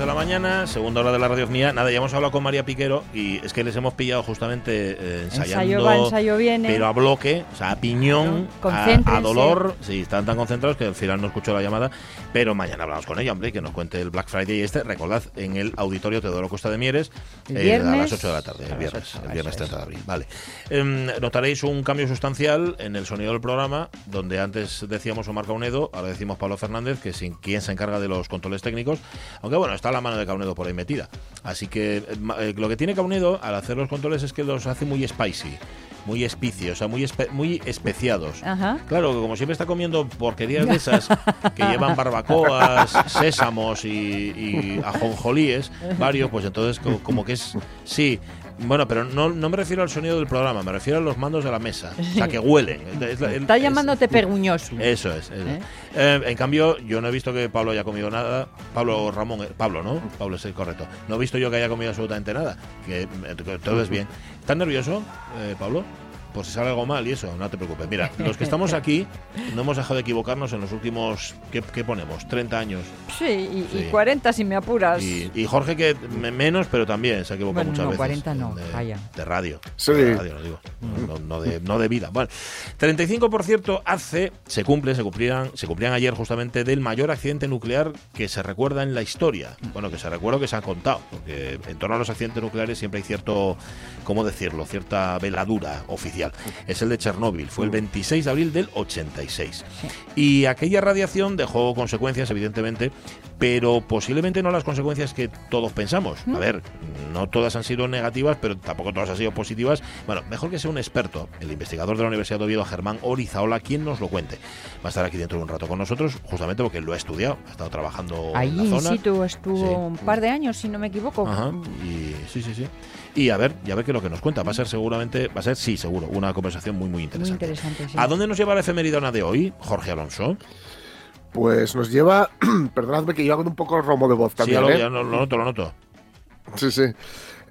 De la mañana, segunda hora de la radio mía. Nada, ya hemos hablado con María Piquero y es que les hemos pillado justamente eh, ensayando. Ensayo va, ensayo viene. Pero a bloque, o sea, a piñón, a, dolor. Sí, están tan concentrados que al final no escucho la llamada. Pero mañana hablamos con ella, hombre, que nos cuente el Black Friday este. Recordad, en el auditorio Teodoro Costa de Mieres, eh, a las 8 de la tarde, el viernes, el viernes eso 30 de abril. Vale. Em, notaréis un cambio sustancial en el sonido del programa, donde antes decíamos Omar Caunedo, ahora decimos Pablo Fernández, que es quien se encarga de los controles técnicos. Aunque bueno, está la mano de Caunedo por ahí metida. Así que eh, lo que tiene Caunedo al hacer los controles es que los hace muy spicy, muy espicios, o sea, muy, espe- muy especiados. Ajá. Claro, que como siempre está comiendo porquerías de esas que llevan barbacoas, sésamos y, y ajonjolíes, varios, pues entonces co- como que es... Sí, bueno, pero no, no me refiero al sonido del programa, me refiero a los mandos de la mesa. O sea, que huelen. Es la- Está es- llamándote peguñoso. Eso es. eso es. ¿Eh? Eh, en cambio, yo no he visto que Pablo haya comido nada. Pablo Ramón, eh, Pablo, ¿no? Pablo es el correcto. No he visto yo que haya comido absolutamente nada. Que, que todo es bien. ¿Estás nervioso, eh, Pablo? Por si sale algo mal y eso, no te preocupes. Mira, los que estamos aquí no hemos dejado de equivocarnos en los últimos, ¿qué, qué ponemos? 30 años. Sí, y, y Sí. 40 si me apuras. Y, y Jorge que me- menos, pero también se ha equivocado Bueno, muchas no, veces. 40 no, de, vaya. de radio. Sí. De radio, no digo. No, no de, no de vida. Bueno, 35 por cierto hace, se cumple, se cumplían, se cumplían ayer justamente del mayor accidente nuclear que se recuerda en la historia. Bueno, que se recuerda que se ha contado, porque en torno a los accidentes nucleares siempre hay cierto, ¿cómo decirlo? Cierta veladura oficial. Es el de Chernóbil, fue el 26 de abril del 86. Y aquella radiación dejó consecuencias, evidentemente, pero posiblemente no las consecuencias que todos pensamos. A ver, no todas han sido negativas, pero tampoco todas han sido positivas. Bueno, mejor que sea un experto, el investigador de la Universidad de Oviedo, Germán Orizaola, quien nos lo cuente. Va a estar aquí dentro de un rato con nosotros, justamente porque lo ha estudiado, ha estado trabajando Ahí en la zona. situ estuvo Sí. un par de años, si no me equivoco. Ajá, y sí, sí, sí. Y a ver, ya ver qué es lo que nos cuenta. Va a ser seguramente, va a ser, sí, seguro, una conversación muy, muy Muy interesante. interesante, sí. ¿A dónde nos lleva la efemeridona de hoy, Jorge Alonso? Pues nos lleva, perdonadme que yo hago un poco romo de voz Sí, también, lo, ¿eh? ya lo- lo noto, lo noto. Sí, sí.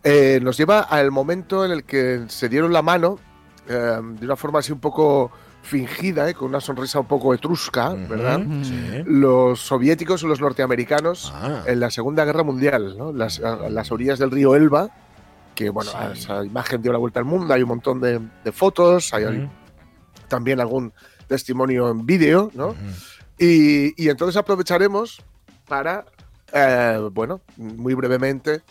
Eh, nos lleva al momento en el que se dieron la mano eh, de una forma así un poco fingida, ¿eh? con una sonrisa un poco etrusca, ¿verdad? Sí. Los soviéticos y los norteamericanos Ah. en la Segunda Guerra Mundial, ¿no? las, a las orillas del río Elba, que bueno, Sí. esa imagen dio la vuelta al mundo, hay un montón de, de fotos, hay también algún testimonio en vídeo, ¿no? Y, entonces aprovecharemos para, eh, bueno, muy brevemente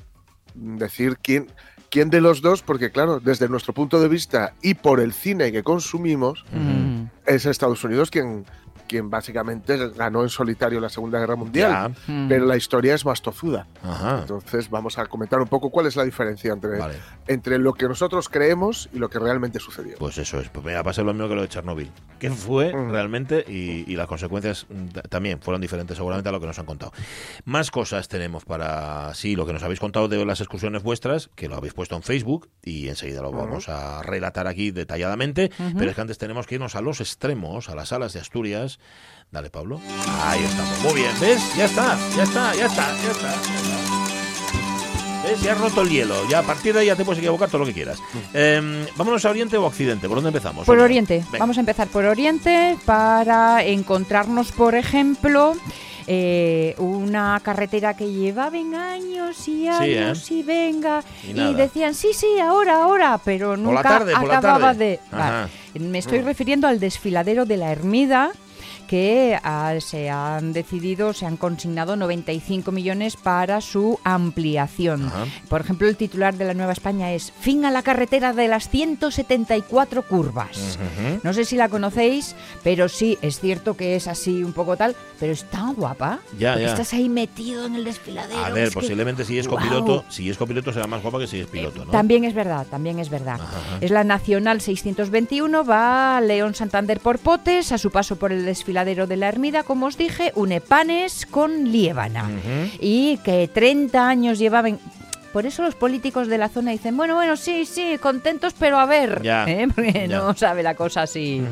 decir quién, quién de los dos, porque claro, desde nuestro punto de vista y por el cine que consumimos. Es Estados Unidos quien, quien básicamente ganó en solitario la Segunda Guerra Mundial. Mm. Pero la historia es más tozuda. Ajá. Entonces vamos a comentar un poco cuál es la diferencia entre, Vale. entre lo que nosotros creemos y lo que realmente sucedió. Pues eso es. Pues mira, va a ser lo mismo que lo de Chernóbil. ¿Qué fue Mm. realmente? Y, y las consecuencias también fueron diferentes seguramente a lo que nos han contado. Más cosas tenemos para, sí, lo que nos habéis contado de las excursiones vuestras, que lo habéis puesto en Facebook y enseguida lo vamos a relatar aquí detalladamente. Pero es que antes tenemos que irnos a los extremos, a las salas de Asturias. Dale, Pablo. Ahí estamos. Muy bien. ¿Ves? Ya está, ya está, ya está, ya está. ¿Ves? Ya has roto el hielo. Ya a partir de ahí ya te puedes equivocar todo lo que quieras. Em, vámonos a Oriente o Occidente. ¿Por dónde empezamos? Por. Oriente. Venga. Vamos a empezar por Oriente para encontrarnos, por ejemplo, eh, una carretera que llevaban años y Sí, años ¿eh? y venga. Y Y, decían, sí, sí, ahora, ahora, pero Por la nunca tarde, por la acababa tarde. de... Vale. Me estoy Mm. refiriendo al desfiladero de la Ermida que ah, se han decidido, se han consignado 95 millones para su ampliación. Ajá. Por ejemplo, el titular de la Nueva España es Fin a la carretera de las 174 curvas. No sé si la conocéis, pero sí, es cierto que es así un poco tal, pero es tan guapa. Ya, ya. Estás ahí metido en el desfiladero. A ver, que- posiblemente si es copiloto, si es copiloto será más guapa que si es piloto, ¿no? También es verdad, también es verdad. Ajá. Es la Nacional 621, va León Santander por Potes, a su paso por el desfiladero de la Ermida, como os dije, une Panes con Liébana. Y que 30 años llevaban... por eso los políticos de la zona dicen, bueno, bueno, sí, sí, contentos, pero a ver, Ya, ¿eh? porque ya. no sabe la cosa así.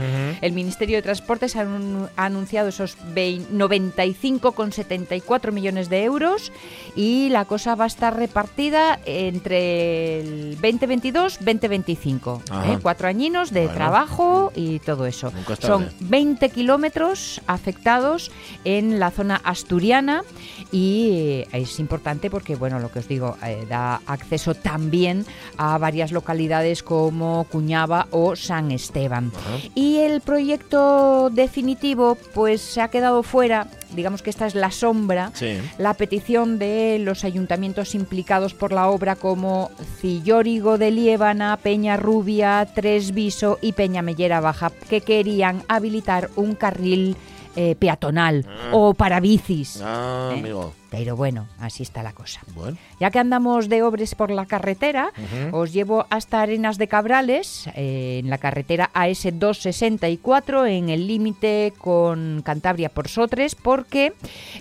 El Ministerio de Transportes ha, anun- ha anunciado esos vein- 95,74 millones de euros y la cosa va a estar repartida entre el 2022-2025. Ajá. ¿eh? Cuatro añinos de Bueno. trabajo y todo eso. Son 20 kilómetros afectados en la zona asturiana y es importante porque, bueno, lo que os digo, eh, da acceso también a varias localidades como Cuñaba o San Esteban. Y el proyecto definitivo, pues se ha quedado fuera, digamos que esta es la sombra, Sí. la petición de los ayuntamientos implicados por la obra como Cillórigo de Liébana, Peña Rubia, Tresviso y Peñamellera Baja, que querían habilitar un carril eh, peatonal Ah. o para bicis. Ah, ¿Eh? amigo. Pero bueno, así está la cosa. Bueno. Ya que andamos de obras por la carretera, os llevo hasta Arenas de Cabrales, eh, en la carretera AS264, en el límite con Cantabria por Sotres, porque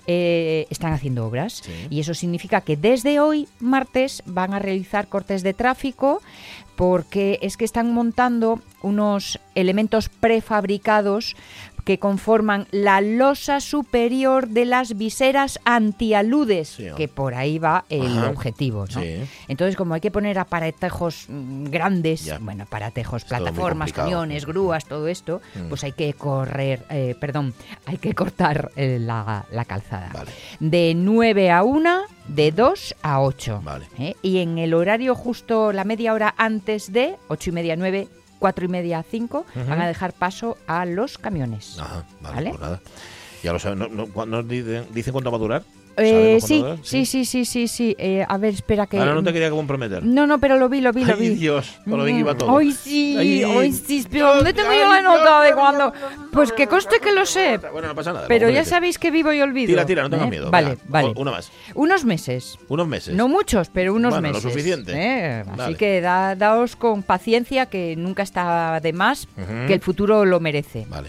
eh, están haciendo obras. Sí. Y eso significa que desde hoy, martes, van a realizar cortes de tráfico porque es que están montando unos elementos prefabricados que conforman la losa superior de las viseras antialudes, Sí, que por ahí va el Ajá. objetivo. ¿no? Sí. Entonces, como hay que poner aparatejos mm, grandes, Ya. bueno, aparatejos, Es plataformas, camiones, grúas, todo esto, Mm. pues hay que correr, eh, perdón, hay que cortar eh, la, la calzada. Vale. De 9 a 1, de 2 a 8. Vale. ¿eh? Y en el horario justo la media hora antes de 8 y media, 9, 4 y media, 5, Ujú. van a dejar paso a los camiones. Ajá, vale, ¿Vale? pues nada. Ya lo saben. ¿No, no, cuándo dicen, dicen cuánto va a durar? Eh, ¿Sabemos sí, sí, sí, sí, sí, sí. Eh, a ver, espera que... Ahora no te quería comprometer. No, no, pero lo vi, lo vi, lo Ay, vi. Dios, con lo bien que iba todo. Hoy sí, Ay. hoy sí, pero ¿dónde tengo yo la nota de cuando? Pues que conste que lo sé, Bueno, no pasa nada. pero ya sabéis que vivo y olvido. Tira, tira, no tengas ¿eh? miedo. Vale, venga. vale. O- Una más. Unos meses. Unos meses. No muchos, pero unos Bueno, lo meses. suficiente. ¿eh? Así que da- daos con paciencia, que nunca está de más, que el futuro lo merece. Vale.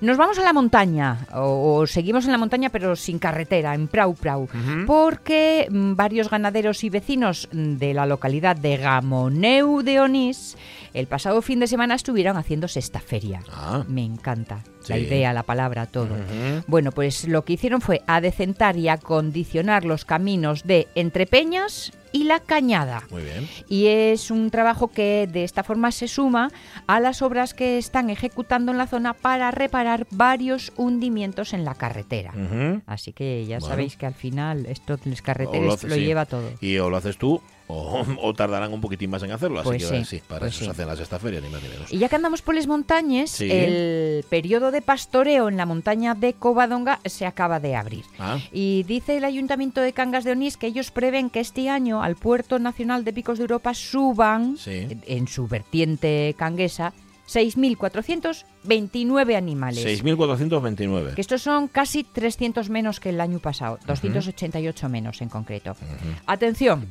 Nos vamos a la montaña, o, o seguimos en la montaña, pero sin carretera, en Prau Prau, porque mm, varios ganaderos y vecinos de la localidad de Gamoneu de Onís el pasado fin de semana estuvieron haciéndose esta feria. Ah. Me encanta la idea, la palabra, todo. Bueno, pues lo que hicieron fue adecentar y acondicionar los caminos de Entre Peñas y La Cañada. Muy bien. Y es un trabajo que de esta forma se suma a las obras que están ejecutando en la zona para reparar varios hundimientos en la carretera. Así que ya Bueno. sabéis que al final esto de los O carreteros lo, haces- lleva todo. Y o lo haces tú o, o tardarán un poquitín más en hacerlo. Así Pues que sí, para pues eso sí. se hacen las estaferias, ni más ni menos. Y ya que andamos por las montañas, el periodo de pastoreo en la montaña de Covadonga se acaba de abrir. Ah, Y dice el Ayuntamiento de Cangas de Onís que ellos prevén que este año al Puerto Nacional de Picos de Europa suban, en- en su vertiente canguesa, 6.429 animales. 6.429. Que estos son casi 300 menos que el año pasado, 288 menos en concreto. Atención,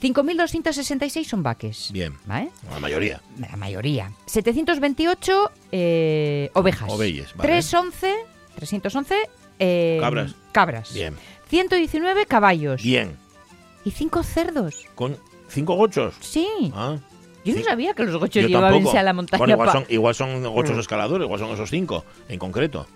5.266 son vaques. Bien. ¿vale? La mayoría. La mayoría. 728 eh, ovejas. Ovelles, vale. 311, 311 eh, Cabras. cabras. Bien. 119 caballos. Bien. Y 5 cerdos. Con cinco gochos. Sí. Ah. Yo no Sí. sabía que los gochos llevaban a la montaña. Bueno, igual son, igual son gochos escaladores, igual son esos cinco en concreto.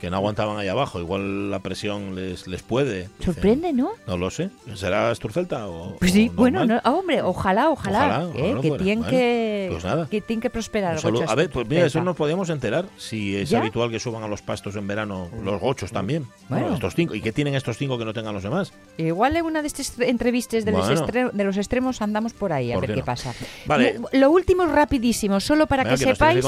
Que no aguantaban ahí abajo.Igual la presión les, les puede. Dicen, Sorprende, ¿no? No lo sé. ¿Será Sturcelta o.? Pues sí, o bueno, no- ah, hombre, ojalá, ojalá, Ojalá, ¿eh? ojalá que tienen Bueno, que, pues nada. que tienen que prosperar. Saludo. A ver, pues mira, eso nos podíamos enterar si es ¿Ya? habitual que suban a los pastos en verano los gochos también. Bueno. Bueno, estos cinco. ¿Y qué tienen estos cinco que no tengan los demás? Igual en una de estas entrevistas de, los, Bueno. extre- de los extremos andamos por ahí a ¿Por ver qué no? pasa. Vale. Lo, lo último rapidísimo, solo para Venga, que que sepáis.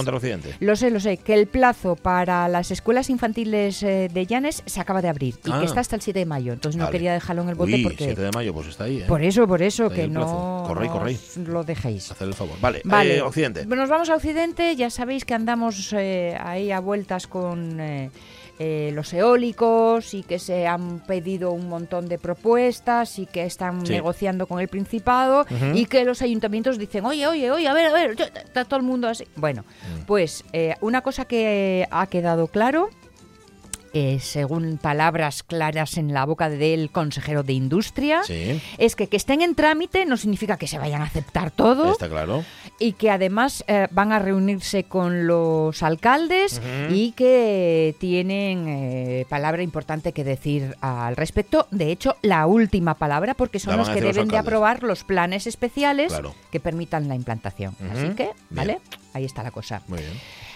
Lo sé, lo sé, que el plazo para las escuelas infantiles eh, de Llanes se acaba de abrir y Ah. que está hasta el 7 de mayo. Entonces no Vale. quería dejarlo en el bote Uy, porque... 7 de mayo, pues está ahí, ¿eh? Por eso, por eso, que no, Corre, corre. lo dejéis. Hacer el favor. Vale, Vale. eh, Occidente. Nos vamos a Occidente, ya sabéis que andamos eh, ahí a vueltas con eh, los eólicos y que se han pedido un montón de propuestas y que están Sí. negociando con el Principado y que los ayuntamientos dicen, oye, oye, oye, a ver, a ver, está todo el mundo así. Bueno, Mm. pues eh, una cosa que ha quedado claro eh, según palabras claras en la boca del consejero de Industria, Sí, es que que estén en trámite no significa que se vayan a aceptar todo está claro. y que además eh, van a reunirse con los alcaldes y que tienen eh, palabra importante que decir al respecto. De hecho, la última palabra, porque son los que los deben de aprobar los planes especiales Claro. que permitan la implantación. Así que, Bien. ¿vale? Ahí está la cosa. Muy bien.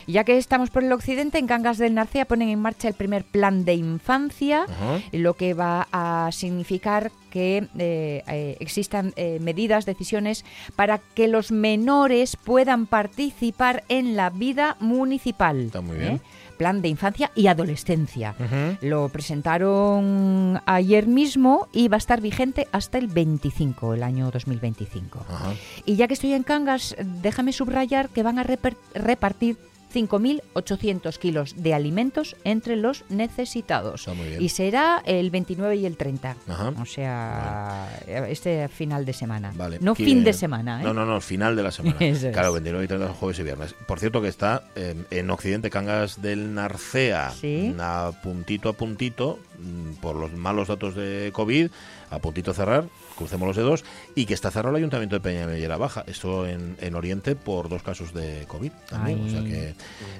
Ya que estamos por el occidente, en Cangas del Narcea ponen en marcha el primer plan de infancia, lo que va a significar que eh, eh, existan eh, medidas, decisiones para que los menores puedan participar en la vida municipal. Está muy bien. Plan de infancia y adolescencia. Lo presentaron ayer mismo y va a estar vigente hasta el 25, el año 2025. Ajá. Y ya que estoy en Cangas, déjame subrayar que van a repartir 5.800 kilos de alimentos entre los necesitados. Y será el 29 y el 30. Ajá. O sea, este final de semana. Vale. No fin de semana. ¿eh? No, no, no, final de la semana. Eso es. claro, 29 y 30 jueves y viernes. Por cierto que está eh, en Occidente Cangas del Narcea, Sí. a puntito a puntito, mm, por los malos datos de COVID, a puntito a cerrar, crucemos los dedos, y que está cerrado el Ayuntamiento de Peña Mellera Baja. Esto en, en Oriente por dos casos de COVID también. O sea que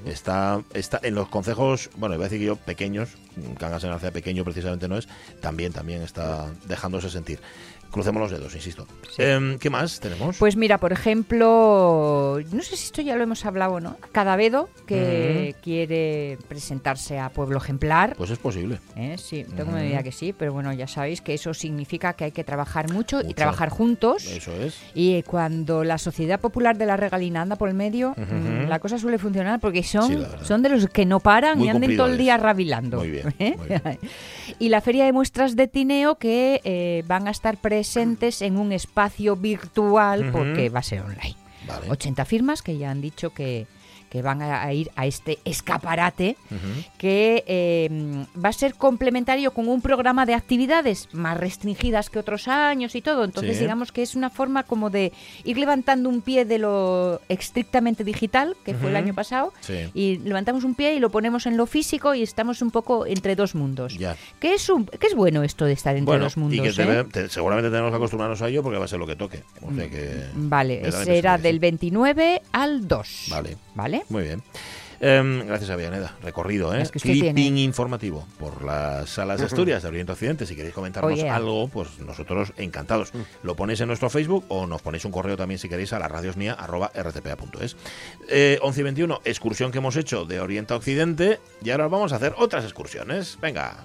está, está en los concejos, bueno, iba a decir que yo, pequeños, Cangas del Narcea pequeño precisamente no es, también, también está dejándose sentir. Crucemos los dedos, insisto. Em, ¿Qué más tenemos? Pues mira, por ejemplo, no sé si esto ya lo hemos hablado o no, Cadavedo, que quiere presentarse a Pueblo Ejemplar. Pues es posible. ¿eh? Sí, tengo Ujú. medida que sí, pero bueno, ya sabéis que eso significa que hay que trabajar mucho, y trabajar juntos. Eso es. Y cuando la Sociedad Popular de la Regalina anda por el medio, mm, la cosa suele funcionar porque son, son de los que no paran Muy y anden todo el día rabilando. Muy bien, ¿eh? muy bien. y la Feria de Muestras de Tineo que eh, van a estar presentes en un espacio virtual porque va a ser online. Vale. 80 firmas que ya han dicho que, que van a ir a este escaparate que eh, va a ser complementario con un programa de actividades más restringidas que otros años y todo. Entonces, Sí. digamos que es una forma como de ir levantando un pie de lo estrictamente digital, que fue el año pasado, Sí. y levantamos un pie y lo ponemos en lo físico y estamos un poco entre dos mundos. Ya. ¿Qué es, un, qué es bueno esto de estar entre Bueno, dos mundos? y que eh? te- seguramente tenemos que acostumbrarnos a ello porque va a ser lo que toque. O sea que Vale, será que del sí. 29 al 2. Vale. ¿Vale? Muy bien. Em, gracias a Villaneda. Recorrido, ¿eh? Es que usted Clipping tiene. informativo por las salas de Asturias de Oriente Occidente. Si queréis comentarnos algo, pues nosotros encantados. Lo ponéis en nuestro Facebook o nos ponéis un correo también si queréis a la radiosmía arroba rtpa.es. Eh, 11 y 21, excursión que hemos hecho de Oriente a Occidente. Y ahora vamos a hacer otras excursiones. Venga.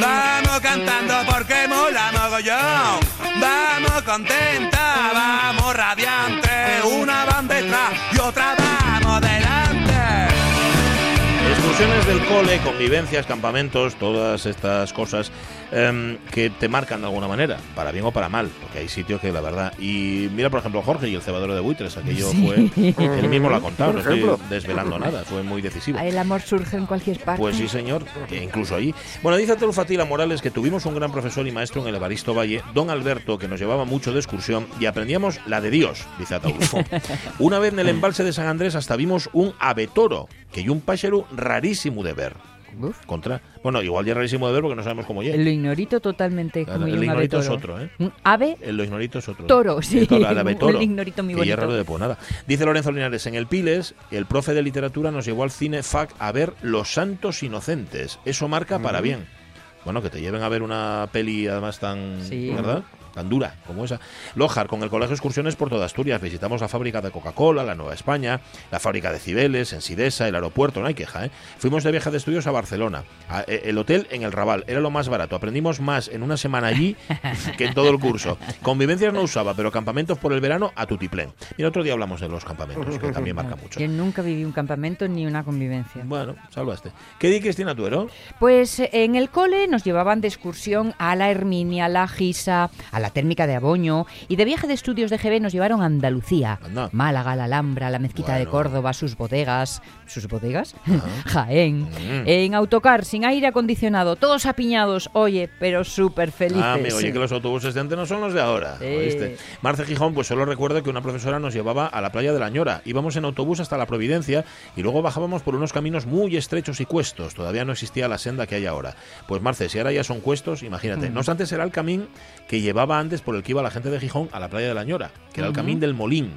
Vamos cantando porque mola mogollón. Vamos contenta, vamos. Excursiones del cole, convivencias, campamentos, todas estas cosas em, que te marcan de alguna manera, para bien o para mal, porque hay sitios que la verdad. Y mira, por ejemplo, Jorge y el cebadero de buitres, aquello fue. Él mismo lo ha contado, no estoy desvelando nada, fue muy decisivo. El amor surge en cualquier parte. Pues sí, señor, incluso allí. Bueno, dice Fatila Morales que tuvimos un gran profesor y maestro en el Evaristo Valle, don Alberto, que nos llevaba mucho de excursión y aprendíamos la de Dios, dice Ataulfo. Una vez en el embalse de San Andrés hasta vimos un abetoro, que y un pájaro rarísimo de ver. Uf. Contra. Bueno, igual ya es rarísimo de ver porque no sabemos cómo llega. Lo ignorito totalmente Claro, como el ave ignorito es otro, ¿eh? Un ave El lo ignorito es otro. Toro, sí. El, toro, el ignorito muy es bonito. raro de pues nada. Dice Lorenzo Linares, en el Piles, el profe de literatura nos llevó al cine FAC a ver Los Santos Inocentes. Eso marca para bien. Bueno, que te lleven a ver una peli además tan, Sí. ¿verdad? Tan dura como esa. Lojar, con el Colegio Excursiones por toda Asturias. Visitamos la fábrica de Coca-Cola, la Nueva España, la fábrica de Cibeles, en Sidesa, el aeropuerto, no hay queja, ¿eh? Fuimos de viaje de estudios a Barcelona. A- eh, el hotel en el Raval era lo más barato. Aprendimos más en una semana allí que en todo el curso. Convivencias no usaba, pero campamentos por el verano a tutiplén. Mira, otro día hablamos de los campamentos, que también marca mucho. Yo nunca viví un campamento ni una convivencia. Bueno, salvaste. ¿Qué di Cristina Tuero? Pues eh, en el cole nos llevaban de excursión a la Herminia, a la Gisa, a la la térmica de Aboño y de viaje de estudios de GB nos llevaron a Andalucía, Anda. Málaga, la Alhambra, la Mezquita de Bueno. Córdoba, sus bodegas, sus bodegas, Jaén, Mm. en autocar sin aire acondicionado, todos apiñados, oye, pero súper felices. Ah, amigo, oye que los autobuses de antes no son los de ahora. Sí. ¿oíste? Marce Gijón, pues solo recuerdo que una profesora nos llevaba a la playa de la Ñora. Íbamos en autobús hasta la Providencia y luego bajábamos por unos caminos muy estrechos y cuestos. Todavía no existía la senda que hay ahora. Pues Marce, si ahora ya son cuestos, imagínate. No obstante, será el camino que llevaba antes por el que iba la gente de Gijón a la playa de la Ñora, que era el camino del Molín.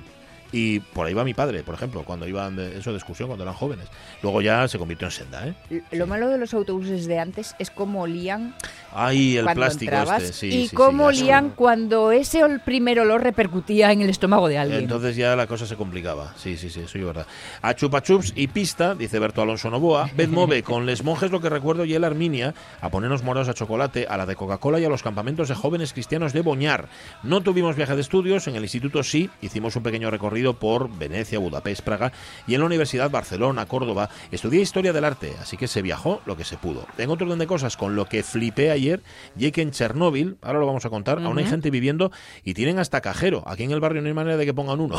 Y por ahí va mi padre, por ejemplo, cuando iban de, eso de excursión, cuando eran jóvenes. Luego ya se convirtió en senda, ¿eh? Lo malo de los autobuses de antes es cómo olían Ay, el cuando plástico entrabas este, sí. y sí, cómo olían cuando ese primer olor repercutía en el estómago de alguien. Entonces ya la cosa se complicaba. Sí, sí, sí, eso es verdad. A chupa chups y pista, dice Berto Alonso Novoa, ved move, con les monjes lo que recuerdo y el Arminia, a ponernos morados a chocolate, a la de Coca-Cola y a los campamentos de jóvenes cristianos de Boñar. No tuvimos viaje de estudios, en el instituto sí, hicimos un pequeño recorrido por Venecia, Budapest, Praga y en la Universidad Barcelona, Córdoba, estudié historia del arte, así que se viajó lo que se pudo. En otro orden de cosas, con lo que flipé ayer, y que en Chernóbil, ahora lo vamos a contar, aún hay gente viviendo y tienen hasta cajero. Aquí en el barrio no hay manera de que pongan uno.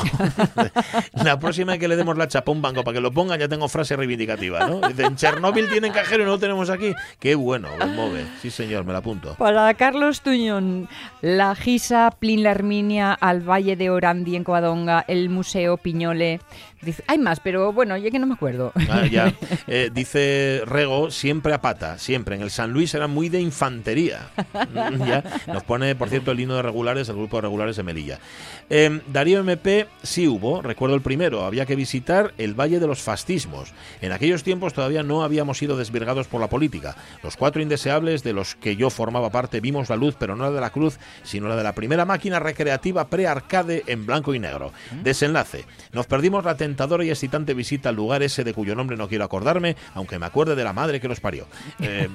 la próxima que le demos la chapa a un banco para que lo pongan, ya tengo frase reivindicativa, ¿no? Dice, en Chernóbil tienen cajero y no lo tenemos aquí. Qué bueno, move. Sí, señor, me la apunto. Para Carlos Tuñón, la Gisa, Plin la Herminia, al Valle de Orandi en Covadonga, el Museo Piñole. Dice, hay más, pero bueno, ya que no me acuerdo. Ah, ya. Eh, dice Rego, siempre a pata, siempre. En el San Luis era muy de infantería. Mm, ya. Nos pone, por cierto, el himno de regulares, el grupo de regulares de Melilla. Eh, Darío MP sí hubo, recuerdo el primero, había que visitar el Valle de los Fascismos. En aquellos tiempos todavía no habíamos sido desvirgados por la política. Los cuatro indeseables de los que yo formaba parte vimos la luz, pero no la de la cruz, sino la de la primera máquina recreativa pre-arcade en blanco y negro. Desenlace. Nos perdimos la tentadora y excitante visita al lugar ese de cuyo nombre no quiero acordarme, aunque me acuerde de la madre que los parió. Eh,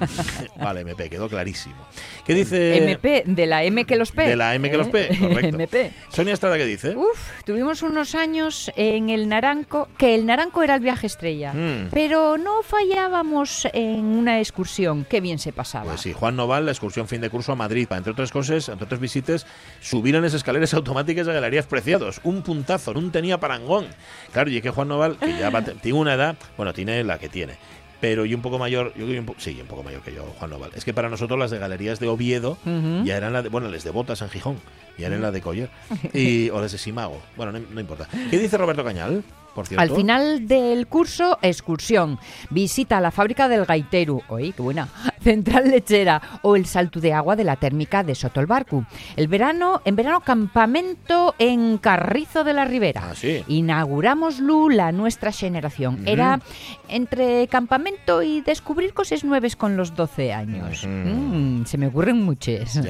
vale, MP, quedó clarísimo. ¿Qué dice? MP, de la M que los P. De la M que los P, ¿eh? correcto. MP. Sonia Estrada, ¿qué dice? Uf, tuvimos unos años en el Naranco, que el Naranco era el viaje estrella, Mm. pero no fallábamos en una excursión, qué bien se pasaba. Pues sí, Juan Noval, la excursión fin de curso a Madrid, para entre otras cosas, entre otras visitas, subir en las escaleras automáticas de Galerías Preciados. Un puntazo, tenía parangón. Claro, y es que Juan Noval, que ya va- tiene una edad, bueno, tiene la que tiene. Pero y un poco mayor, yo un po- sí, un poco mayor que yo, Juan Noval. Es que para nosotros las de galerías de Oviedo ya eran la de, bueno, las de Botas en Gijón, ya eran la de Coller. Y, o las de Simago. Bueno, no, no importa. ¿Qué dice Roberto Cañal, por cierto? Al final del curso, excursión, visita la fábrica del Gaiteru, oye, qué buena, central lechera o el salto de agua de la térmica de Sotolbarcu. El verano, en verano, campamento en Carrizo de la Ribera. Ah, sí. Inauguramos Lu, la nuestra generación. Era entre campamento y descubrir cosas nuevas con los 12 años. Mm, se me ocurren muchas.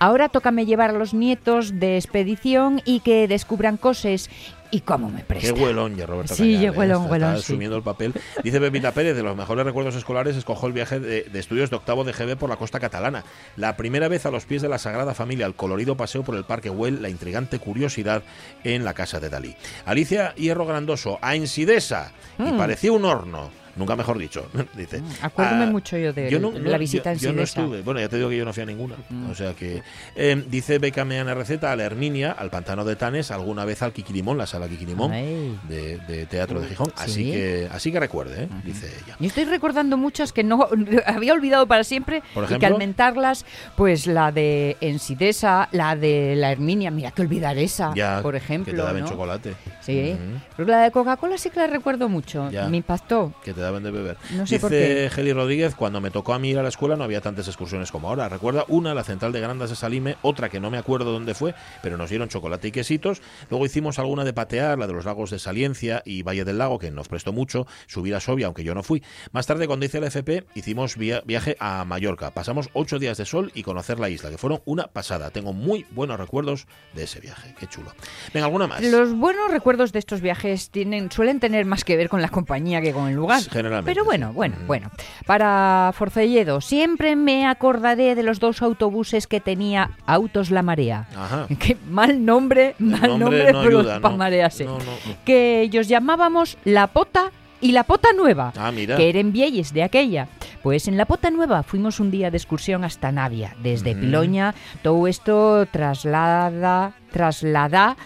Ahora tócame llevar a los nietos de expedición y que descubran cosas y cómo me Qué prestan. huelón ya, Roberto Sí, Cañal, qué ¿eh? huelón, Está- huelón, está sí. asumiendo el papel. Dice Pepita Pérez, de los mejores recuerdos escolares, escogió el viaje de, de estudios de octavo de GB por la costa catalana. La primera vez a los pies de la Sagrada Familia, el colorido paseo por el Parque Güell, la intrigante curiosidad en la casa de Dalí. Alicia Hierro Grandoso, a Ensidesa, y Mm. parecía un horno. Nunca mejor dicho, dice. Acuérdame Ah, mucho yo de la visita en yo, yo no estuve. Bueno, ya te digo que yo no fui a ninguna. Mm. O sea que. eh, dice Becameana Receta a la Herminia, al pantano de Tanes, alguna vez al Kikilimón, la sala Ay. de, de Teatro de Gijón. Así Sí. que así que recuerde, ¿eh? dice ella. Yo estoy recordando muchas que no había olvidado para siempre Por y que ejemplo. al mentarlas, pues la de Ensidesa, la de la Herminia, mira que olvidar esa, Ya, por ejemplo. que te daban ¿no? chocolate. Sí, pero la de Coca-Cola sí que la recuerdo mucho, Ya. me impactó. Que te daban de beber. No sé Dice. Geli Rodríguez, cuando me tocó a mí ir a la escuela no había tantas excursiones como ahora. Recuerda una, la central de Grandas de Salime, otra que no me acuerdo dónde fue, pero nos dieron chocolate y quesitos. Luego hicimos alguna de patear, la de los lagos de Saliencia y Valle del Lago, que nos prestó mucho, subir a Sobia, aunque yo no fui. Más tarde, cuando hice la FP, hicimos via- viaje a Mallorca. Pasamos ocho días de sol y conocer la isla, que fueron una pasada. Tengo muy buenos recuerdos de ese viaje. Qué chulo. Venga, ¿alguna más? Los buenos recuerdos de estos viajes tienen, suelen tener más que ver con la compañía que con el lugar. Generalmente, Pero bueno, bueno, Mm. bueno. Para Forcelledo, siempre me acordaré de los dos autobuses que tenía Autos La Marea. Ajá. Qué mal nombre, mal nombre no pero ayuda, para no. marearse. No, no, no. Que ellos llamábamos La Pota y La Pota Nueva, Ah, mira. que eran vieyes de aquella. Pues en la Pota Nueva fuimos un día de excursión hasta Navia, desde Ujú. Piloña. Todo esto traslada, traslada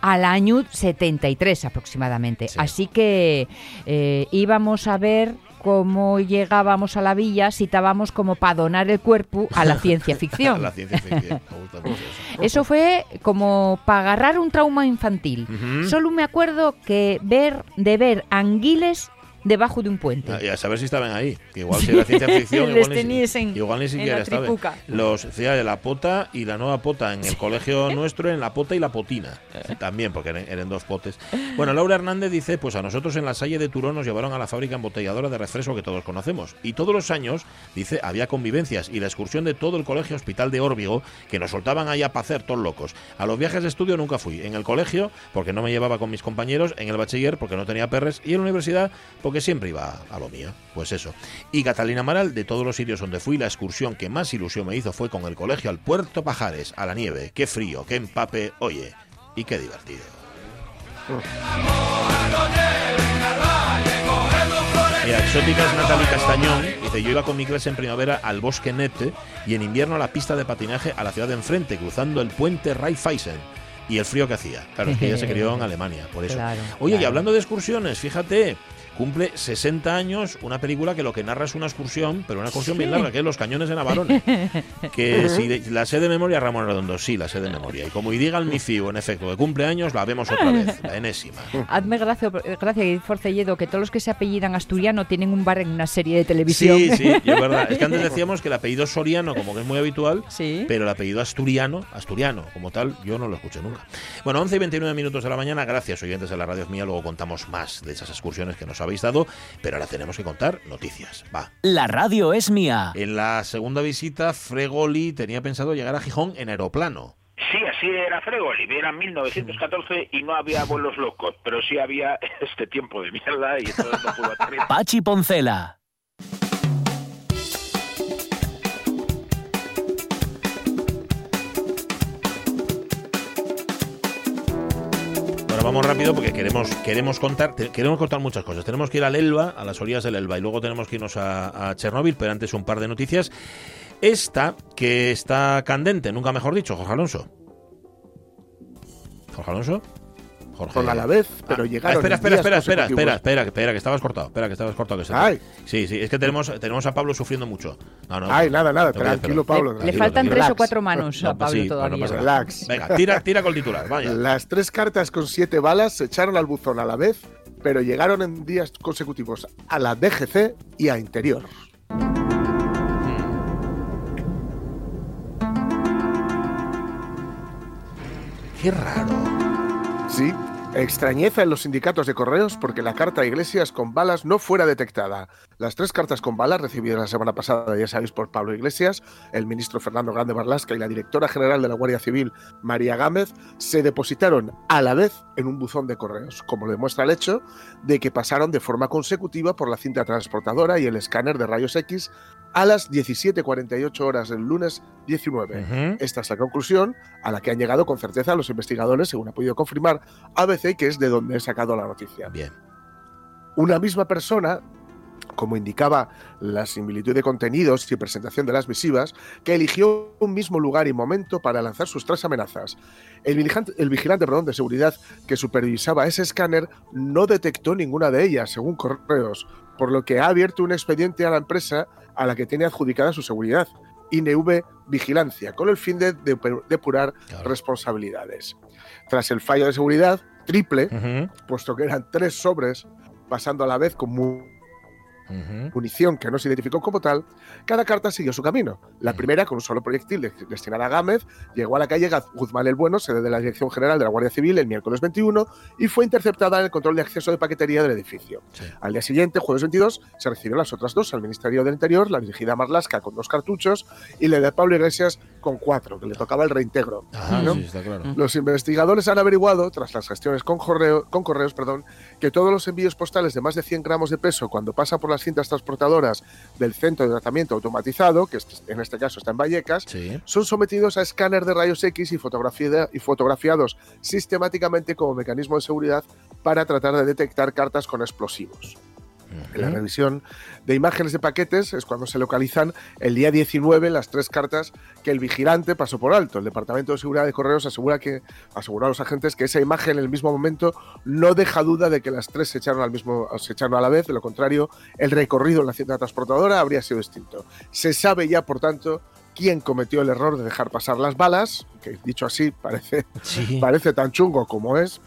al año 73 aproximadamente. Sí. Así que eh, íbamos a ver cómo llegábamos a la villa si estábamos como para donar el cuerpo a la ciencia ficción. La ciencia eso. Fue como para agarrar un trauma infantil. Solo me acuerdo que ver de ver anguiles debajo de un puente. Ah, Y a saber si estaban ahí. Que igual si era ciencia ficción, igual, ni, igual ni siquiera estaban. Los decía de la pota y la nueva pota en el colegio nuestro, en la pota y la potina. También, porque eran, eran dos potes. Bueno, Laura Hernández dice: Pues a nosotros en la Salle de Turón nos llevaron a la fábrica embotelladora de refresco que todos conocemos. Y todos los años, dice, había convivencias y la excursión de todo el colegio hospital de Órbigo, que nos soltaban allá para hacer todos locos. A los viajes de estudio nunca fui. En el colegio, porque no me llevaba con mis compañeros. En el bachiller, porque no tenía perres. Y en la universidad, porque siempre iba a lo mío. Pues eso. Y Catalina Amaral, de todos los sitios donde fui, la excursión que más ilusión me hizo fue con el colegio al Puerto Pajares, a la nieve. Qué frío, qué empape, oye, y qué divertido. Mira, exótica es Natalie Castañón. Dice, yo iba con mi clase en primavera al bosque Nete y en invierno a la pista de patinaje a la ciudad de enfrente, cruzando el puente Raiffeisen. Y el frío que hacía. Claro, es que ella se crió en Alemania, por eso. Claro, Oye, y claro. hablando de excursiones, fíjate, cumple 60 años una película que lo que narra es una excursión, pero una excursión bien larga, que es Los Cañones de Navarone. que si de- la sé de memoria, Ramón Redondo, sí, la sé de memoria. Y como y diga el MIFIU, en efecto, de cumpleaños, la vemos otra vez, la enésima. Hazme gracia, gracia que Forcelledo que todos los que se apellidan asturiano tienen un bar en una serie de televisión. Sí, sí, es verdad. Es que antes decíamos que el apellido Soriano, como que es muy habitual, Sí. pero el apellido asturiano, asturiano, como tal, yo no lo escuché nunca. Bueno, 11 y 29 minutos de la mañana, gracias oyentes de la radio mía, luego contamos más de esas excursiones que nos habéis dado, pero ahora tenemos que contar noticias. Va. La radio es mía. En la segunda visita, Fregoli tenía pensado llegar a Gijón en aeroplano. Sí, así era Fregoli. Era 1914 y no había vuelos locos, pero sí había este tiempo de mierda y entonces no pudo. Pachi Poncela. Vamos rápido porque queremos, queremos contar queremos contar muchas cosas. Tenemos que ir al Elba, a las orillas del Elba, y luego tenemos que irnos a, a Chernóbil, pero antes un par de noticias. Esta, que está candente, nunca mejor dicho, Jorge Alonso. Jorge Alonso. Jorge. Con la vez, pero Ah, llegaron. espera, espera, días espera, espera, espera, espera, que- espera, que estabas cortado, espera, que estabas cortado. Que se- Ay. Sí, sí, es que tenemos, tenemos a Pablo sufriendo mucho. No, no, Ay, nada, nada, tranquilo. Pablo. Le, tranquilo, faltan tranquilo. tres o cuatro manos No, a Pablo sí, bueno, todavía. Relax. Venga, tira, tira con el titular, vaya. Las tres cartas con siete balas se echaron al buzón a la vez, pero llegaron en días consecutivos a la DGC y a Interior. Qué raro. Sí, extrañeza en los sindicatos de correos porque la carta a Iglesias con balas no fuera detectada. Las tres cartas con balas recibidas la semana pasada, ya sabéis, por Pablo Iglesias, el ministro Fernando Grande Marlasca y la directora general de la Guardia Civil, María Gámez, se depositaron a la vez en un buzón de correos, como lo demuestra el hecho de que pasaron de forma consecutiva por la cinta transportadora y el escáner de rayos X a las 17.48 horas del lunes 19. Ujú. Esta es la conclusión a la que han llegado con certeza los investigadores, según ha podido confirmar ABC, que es de donde he sacado la noticia. Bien. Una misma persona, como indicaba la similitud de contenidos y presentación de las misivas, que eligió un mismo lugar y momento para lanzar sus tres amenazas. El vigilante, el vigilante perdón, de seguridad que supervisaba ese escáner no detectó ninguna de ellas, según correos, por lo que ha abierto un expediente a la empresa a la que tiene adjudicada su seguridad, INV Vigilancia, con el fin de de- depurar Claro. responsabilidades. Tras el fallo de seguridad, triple, puesto que eran tres sobres pasando a la vez con mu- ujú. munición que no se identificó como tal, cada carta siguió su camino. La primera, con un solo proyectil de- destinada a Gámez, llegó a la calle Guzmán el Bueno, sede de la Dirección General de la Guardia Civil, el miércoles 21, y fue interceptada en el control de acceso de paquetería del edificio. Sí. Al día siguiente, jueves 22, se recibieron las otras dos al Ministerio del Interior, la dirigida a Marlasca con dos cartuchos y la de Pablo Iglesias con cuatro, que le tocaba el reintegro. Ajá, ¿no? sí, está claro. Los investigadores han averiguado, tras las gestiones con, correo- con correos, perdón, que todos los envíos postales de más de 100 gramos de peso cuando pasan por las cintas transportadoras del centro de tratamiento automatizado, que en este caso está en Vallecas, Sí. son sometidos a escáner de rayos X y, y fotografiados sistemáticamente como mecanismo de seguridad para tratar de detectar cartas con explosivos. En la revisión de imágenes de paquetes es cuando se localizan el día 19 las tres cartas que el vigilante pasó por alto. El Departamento de Seguridad de Correos asegura que asegura a los agentes que esa imagen en el mismo momento no deja duda de que las tres se echaron al mismo se echaron a la vez, de lo contrario, el recorrido en la cinta transportadora habría sido distinto. Se sabe ya, por tanto, quién cometió el error de dejar pasar las balas, que dicho así parece, Sí. parece tan chungo como es.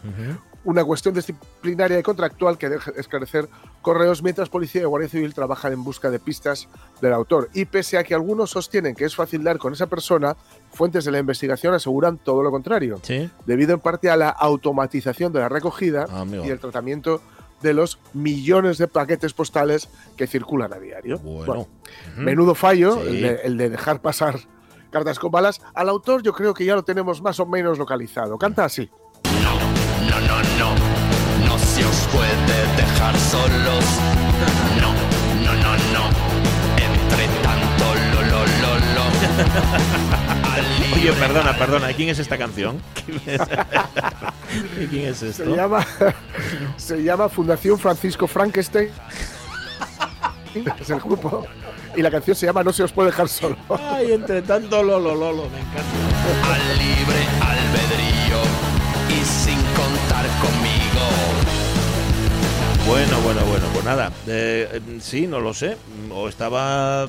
Una cuestión disciplinaria y contractual que deja esclarecer correos mientras policía y guardia civil trabajan en busca de pistas del autor. Y pese a que algunos sostienen que es fácil dar con esa persona, fuentes de la investigación aseguran todo lo contrario, Sí. debido en parte a la automatización de la recogida Ah, y el tratamiento de los millones de paquetes postales que circulan a diario. Bueno. Menudo fallo Sí. el, de, el de dejar pasar cartas con balas. Al autor yo creo que ya lo tenemos más o menos localizado. Canta así. No, no, no, no se os puede dejar solos. No, no, no, no. Entre tanto, lo, lo, lo, Oye, perdona, perdona, ¿de quién es esta canción? ¿De quién es Se esto? llama, se llama Fundación Francisco Frankenstein. es el grupo. Y la canción se llama No se os puede dejar solo. Ay, entre tanto, Lolo, Lolo, me encanta. al libre albedrío y contar conmigo. Bueno, bueno, bueno, pues nada. eh, eh, sí, no lo sé. O estaba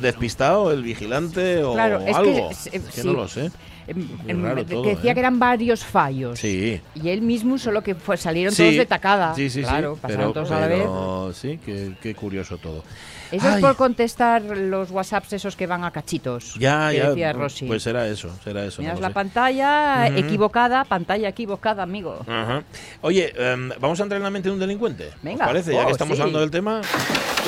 despistado el vigilante o Claro, es que, algo. eh, Es que sí. no lo sé. Em, em, todo, decía ¿eh? que eran varios fallos. Sí. Y él mismo solo que fue, salieron Sí, todos de tacada. Sí, sí, claro, sí. pasaron Pero, todos a la vez. pero sí, qué, qué curioso todo. Eso es Ay. por contestar los WhatsApps esos que van a cachitos. Ya, que ya. decía Rosy. Pues será eso, será eso. no Miras lo la sé. pantalla Ujú. equivocada, pantalla equivocada, amigo. Ajá. Oye, em, vamos a entrar en la mente de un delincuente. ¿Os Venga. parece? Ya Oh, que estamos sí. hablando del tema.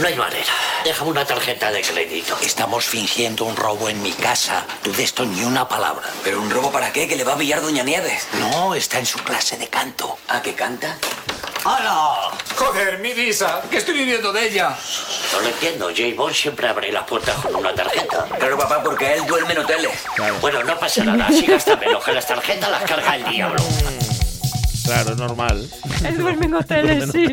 No hay manera. Déjame una tarjeta de crédito. Estamos fingiendo un robo en mi casa. Tú de esto ni una palabra. ¿Pero un robo para qué? ¿Que le va a pillar Doña Nieves? No, está en su clase de canto. ¿A qué canta? ¡Hala! Joder, mi visa, que estoy viviendo de ella. No lo entiendo. J. Bond siempre abre las puertas con una tarjeta. Claro, papá, porque él duerme en hoteles. Bueno, no pasa nada. Así gasta menos que las tarjetas las carga el diablo. Claro, es normal. Él duerme en hoteles, sí.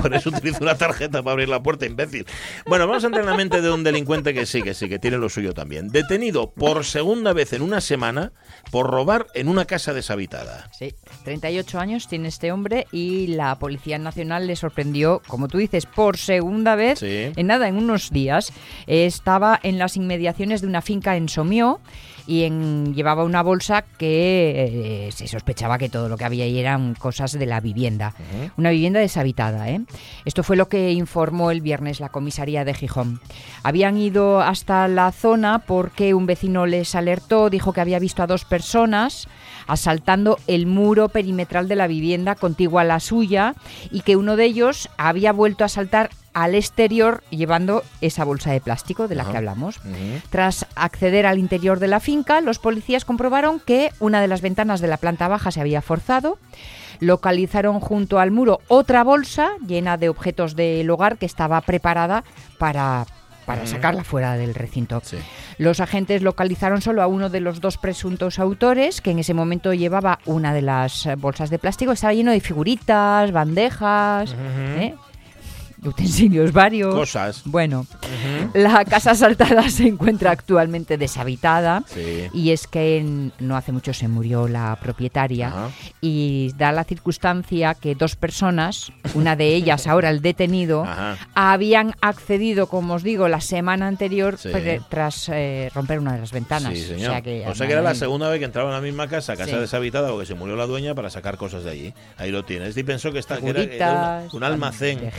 Por eso utilizo una tarjeta para abrir la puerta, imbécil. Bueno, vamos a entrar en la mente de un delincuente que sí, que sí, que tiene lo suyo también. Detenido por segunda vez en una semana por robar en una casa deshabitada. Sí, 38 años tiene este hombre y la Policía Nacional le sorprendió, como tú dices, por segunda vez, Sí. en nada, en unos días. Estaba en las inmediaciones de una finca en Somió y en- llevaba una bolsa que eh, se sospechaba que todo lo que había ahí eran cosas de la vivienda. Una vivienda deshabitada. ¿eh? Esto fue lo que informó el viernes la comisaría de Gijón. Habían ido hasta la zona porque un vecino les alertó, dijo que había visto a dos personas asaltando el muro perimetral de la vivienda contigua a la suya y que uno de ellos había vuelto a saltar al exterior llevando esa bolsa de plástico de la Ajá. que hablamos. Tras acceder al interior de la finca, los policías comprobaron que una de las ventanas de la planta baja se había forzado. Localizaron junto al muro otra bolsa llena de objetos del hogar que estaba preparada para, para sacarla fuera del recinto. Sí. Los agentes localizaron solo a uno de los dos presuntos autores, que en ese momento llevaba una de las bolsas de plástico. Estaba lleno de figuritas, bandejas, ¿eh? Utensilios varios. Cosas. Bueno, la casa asaltada se encuentra actualmente deshabitada. Sí. Y es que en- no hace mucho se murió la propietaria y da la circunstancia que dos personas, una de ellas ahora el detenido, habían accedido, como os digo, la semana anterior Sí. tras eh, romper una de las ventanas. Sí, señor. O sea que, O sea que era la segunda vez que entraba en la misma casa, casa deshabitada, porque se murió la dueña para sacar cosas de allí. Ahí lo tienes. Y pensó que, está, que era, era una- un almacén.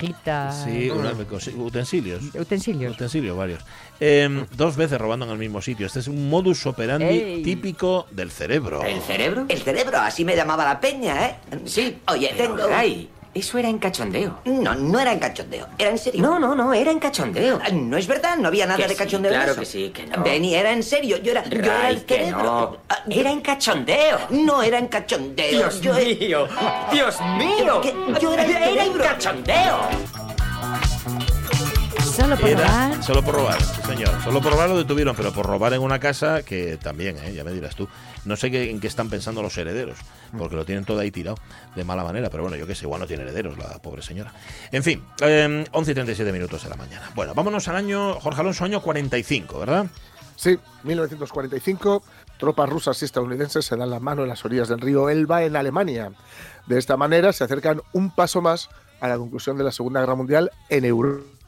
Sí, una- utensilios. utensilios. Utensilios varios. Em, dos veces robando en el mismo sitio. Este es un modus operandi Ey. típico del cerebro. ¿El cerebro? El cerebro, así me llamaba la peña, ¿eh? Sí. Oye, Pero, tengo... Ray, eso era en cachondeo. No, no era en cachondeo, era en serio. No, no, no, era en cachondeo. Ah, No es verdad, no había nada Que de sí, cachondeo. en claro eso. que sí, que no. Benny, era en serio, yo era, yo era Ray, el que cerebro. no. Ah, Era en cachondeo. No era en cachondeo. Dios yo mío, Dios mío. Yo era el Era en cachondeo. Solo por Era- robar. Solo por robar, sí, señor. Solo por robar lo detuvieron, pero por robar en una casa que también, ¿eh? ya me dirás tú. No sé qué, en qué están pensando los herederos, porque lo tienen todo ahí tirado de mala manera. Pero bueno, yo qué sé, igual no tiene herederos la pobre señora. En fin, eh, 11 y 37 minutos de la mañana. Bueno, vámonos al año, Jorge Alonso, año 45, ¿verdad? Sí, 1945, tropas rusas y estadounidenses se dan la mano en las orillas del río Elba en Alemania. De esta manera se acercan un paso más a la conclusión de la Segunda Guerra Mundial en Euro-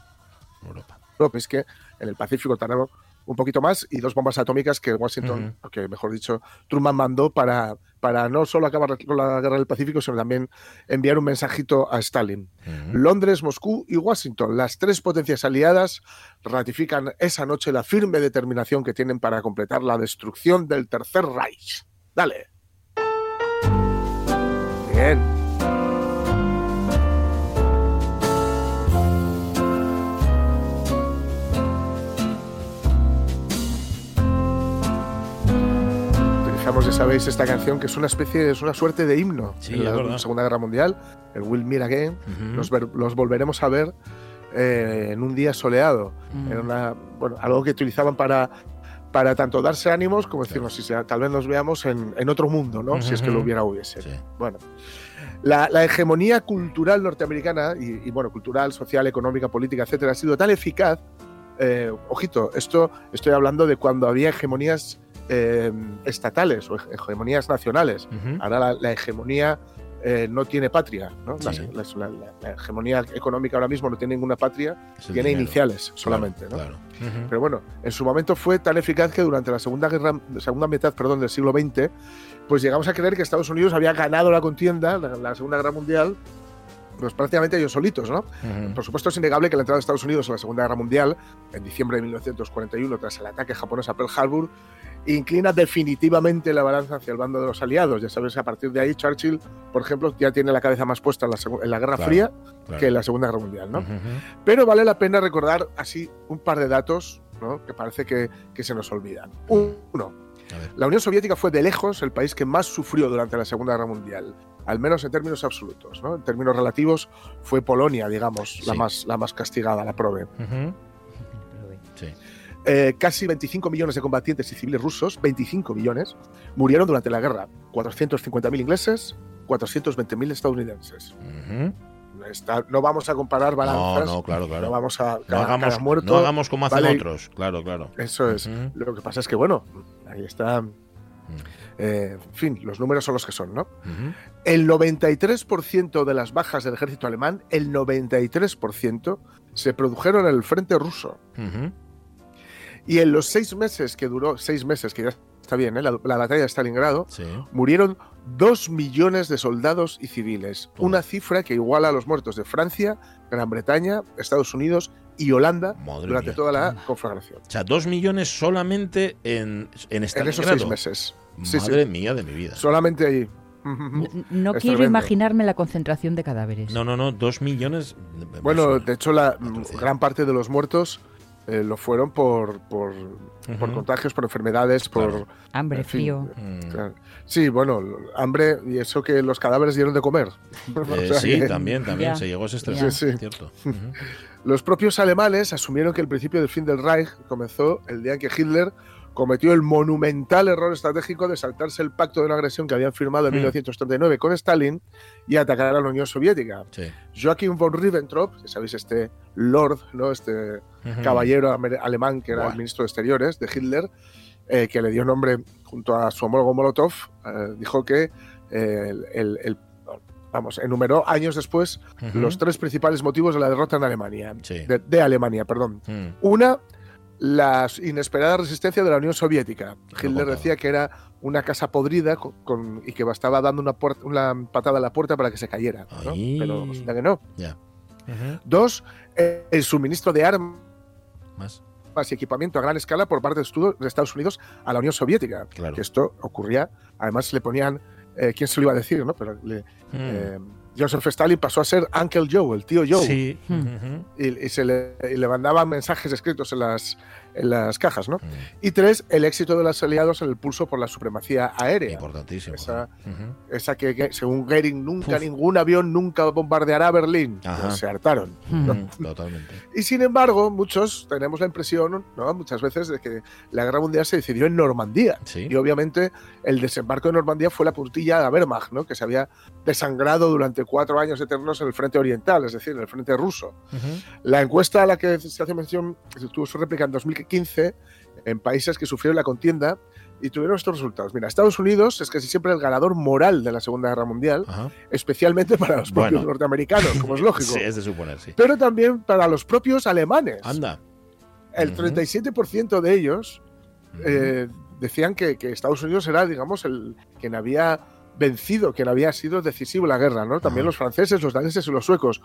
Europa. Es que en el Pacífico tardaron un poquito más y dos bombas atómicas que Washington, o que mejor dicho, Truman mandó para, para no solo acabar con la guerra del Pacífico, sino también enviar un mensajito a Stalin. Londres, Moscú y Washington, las tres potencias aliadas, ratifican esa noche la firme determinación que tienen para completar la destrucción del Tercer Reich. Dale. Bien. Utilizamos, ya sabéis, esta canción que es una especie, es una suerte de himno Sí, en la verdad. Segunda Guerra Mundial, el Will Meet Again. Los, ver- los volveremos a ver eh, en un día soleado. Era una, bueno, algo que utilizaban para, para tanto darse ánimos como decirnos, si sea, tal vez nos veamos en, en otro mundo, ¿no? Si es que lo hubiera hubiese. Sí. Bueno. La, la hegemonía cultural norteamericana, y, y, bueno, cultural, social, económica, política, etcétera, ha sido tan eficaz. eh, ojito, esto estoy hablando de cuando había hegemonías eh, estatales o hege- hegemonías nacionales. Ahora la, la hegemonía eh, no tiene patria, ¿no? La- Sí. la, la- la- la hegemonía económica ahora mismo no tiene ninguna patria, Es tiene dinero. iniciales solamente, Claro, ¿no? claro. Pero bueno, en su momento fue tan eficaz que durante la segunda guerra, segunda mitad, perdón, del siglo XX, pues llegamos a creer que Estados Unidos había ganado la contienda, la, la Segunda Guerra Mundial, pues prácticamente ellos solitos, ¿no? Por supuesto es innegable que la entrada de Estados Unidos en la Segunda Guerra Mundial, en diciembre de 1941, tras el ataque japonés a Pearl Harbor, inclina definitivamente la balanza hacia el bando de los aliados. Ya sabes, a partir de ahí Churchill, por ejemplo, ya tiene la cabeza más puesta en la, segu- en la Guerra Claro, Fría claro. que en la Segunda Guerra Mundial, ¿no? Pero vale la pena recordar así un par de datos ¿no? que parece que, que se nos olvidan. Uno, la Unión Soviética fue de lejos el país que más sufrió durante la Segunda Guerra Mundial, al menos en términos absolutos. ¿no? En términos relativos fue Polonia, digamos, la, más, la más castigada, la prove. Eh, casi 25 millones de combatientes y civiles rusos, 25 millones, murieron durante la guerra. 450.000 ingleses, 420.000 estadounidenses. Está- no vamos a comparar No, balanzas. no, claro, claro. No vamos a. No cada- hagamos, cada muerto, no hagamos como hacen vale- otros. Claro, claro. Eso es. Lo que pasa es que, bueno, ahí está. eh, en fin, los números son los que son, ¿no? El 93% de las bajas del ejército alemán, el 93%, se produjeron en el frente ruso. Y en los seis meses que duró, seis meses, que ya está bien, ¿eh? la, la batalla de Stalingrado, Sí. murieron dos millones de soldados y civiles. Una cifra que iguala a los muertos de Francia, Gran Bretaña, Estados Unidos y Holanda Madre durante mía. toda la conflagración. O sea, dos millones solamente en, en En esos Stalingrado. seis meses. Sí, sí. Madre mía de mi vida. Solamente ahí. N- No quiero tremendo. imaginarme la concentración de cadáveres. No, no, no, dos millones. Bueno, de hecho, la gran parte de los muertos eh, lo fueron por, por, contagios, por enfermedades, por... Hambre, en fin, frío. Mm. claro. Sí, bueno, hambre y eso que los cadáveres dieron de comer. O Eh, sea sí, que también, también. Se llegó a ese. Sí, sí. Cierto. Los propios alemanes asumieron que el principio del fin del Reich comenzó el día en que Hitler cometió el monumental error estratégico de saltarse el pacto de no agresión que habían firmado en Mm. 1939 con Stalin y atacar a la Unión Soviética. Sí. Joachim von Ribbentrop, ya sabéis, este lord, ¿no? este caballero alemán que era el ministro de Exteriores de Hitler, eh, que le dio nombre junto a su homólogo Molotov, eh, dijo que eh, el, el- el- vamos, enumeró años después los tres principales motivos de la derrota en Alemania, Sí. de, de Alemania, perdón. Mm. Una, la inesperada resistencia de la Unión Soviética. Hitler decía que era una casa podrida con- con- y que bastaba dando una, patada a la puerta para que se cayera. Pero resulta que no. Dos, eh, el suministro de armas Más. y equipamiento a gran escala por parte de Estados Unidos a la Unión Soviética. Claro. Que esto ocurría, además le ponían, eh, ¿quién se lo iba a decir? ¿no? Pero le- Mm. eh, Joseph Stalin pasó a ser Uncle Joe, el tío Joe. Sí. Hmm. Y se le, y le mandaban mensajes escritos en las, en las cajas, Mm. ¿no? Y tres, el éxito de los aliados en el pulso por la supremacía aérea. Importantísimo. Esa, Ujú. esa que, que, según Goering, nunca Uf. ningún avión nunca bombardeará Berlín. Pues se hartaron. ¿no? Ujú, Totalmente. Y sin embargo, muchos tenemos la impresión, ¿no? muchas veces, de que la guerra mundial se decidió en Normandía. Sí. Y obviamente el desembarco de Normandía fue la puntilla de la Wehrmacht, ¿no? que se había desangrado durante cuatro años eternos en el frente oriental, es decir, en el frente ruso. Ujú. La encuesta a la que se hace mención tuvo su réplica en 2015 en países que sufrieron la contienda y tuvieron estos resultados. Mira, Estados Unidos es casi siempre el ganador moral de la Segunda Guerra Mundial, Ajá. especialmente para los propios norteamericanos, como es lógico, Sí, es de suponer, sí. pero también para los propios alemanes. Anda. El Ujú. 37% de ellos eh, decían que, que Estados Unidos era, digamos, el quien había vencido, quien había sido decisivo la guerra, ¿no? También los franceses, los daneses y los suecos.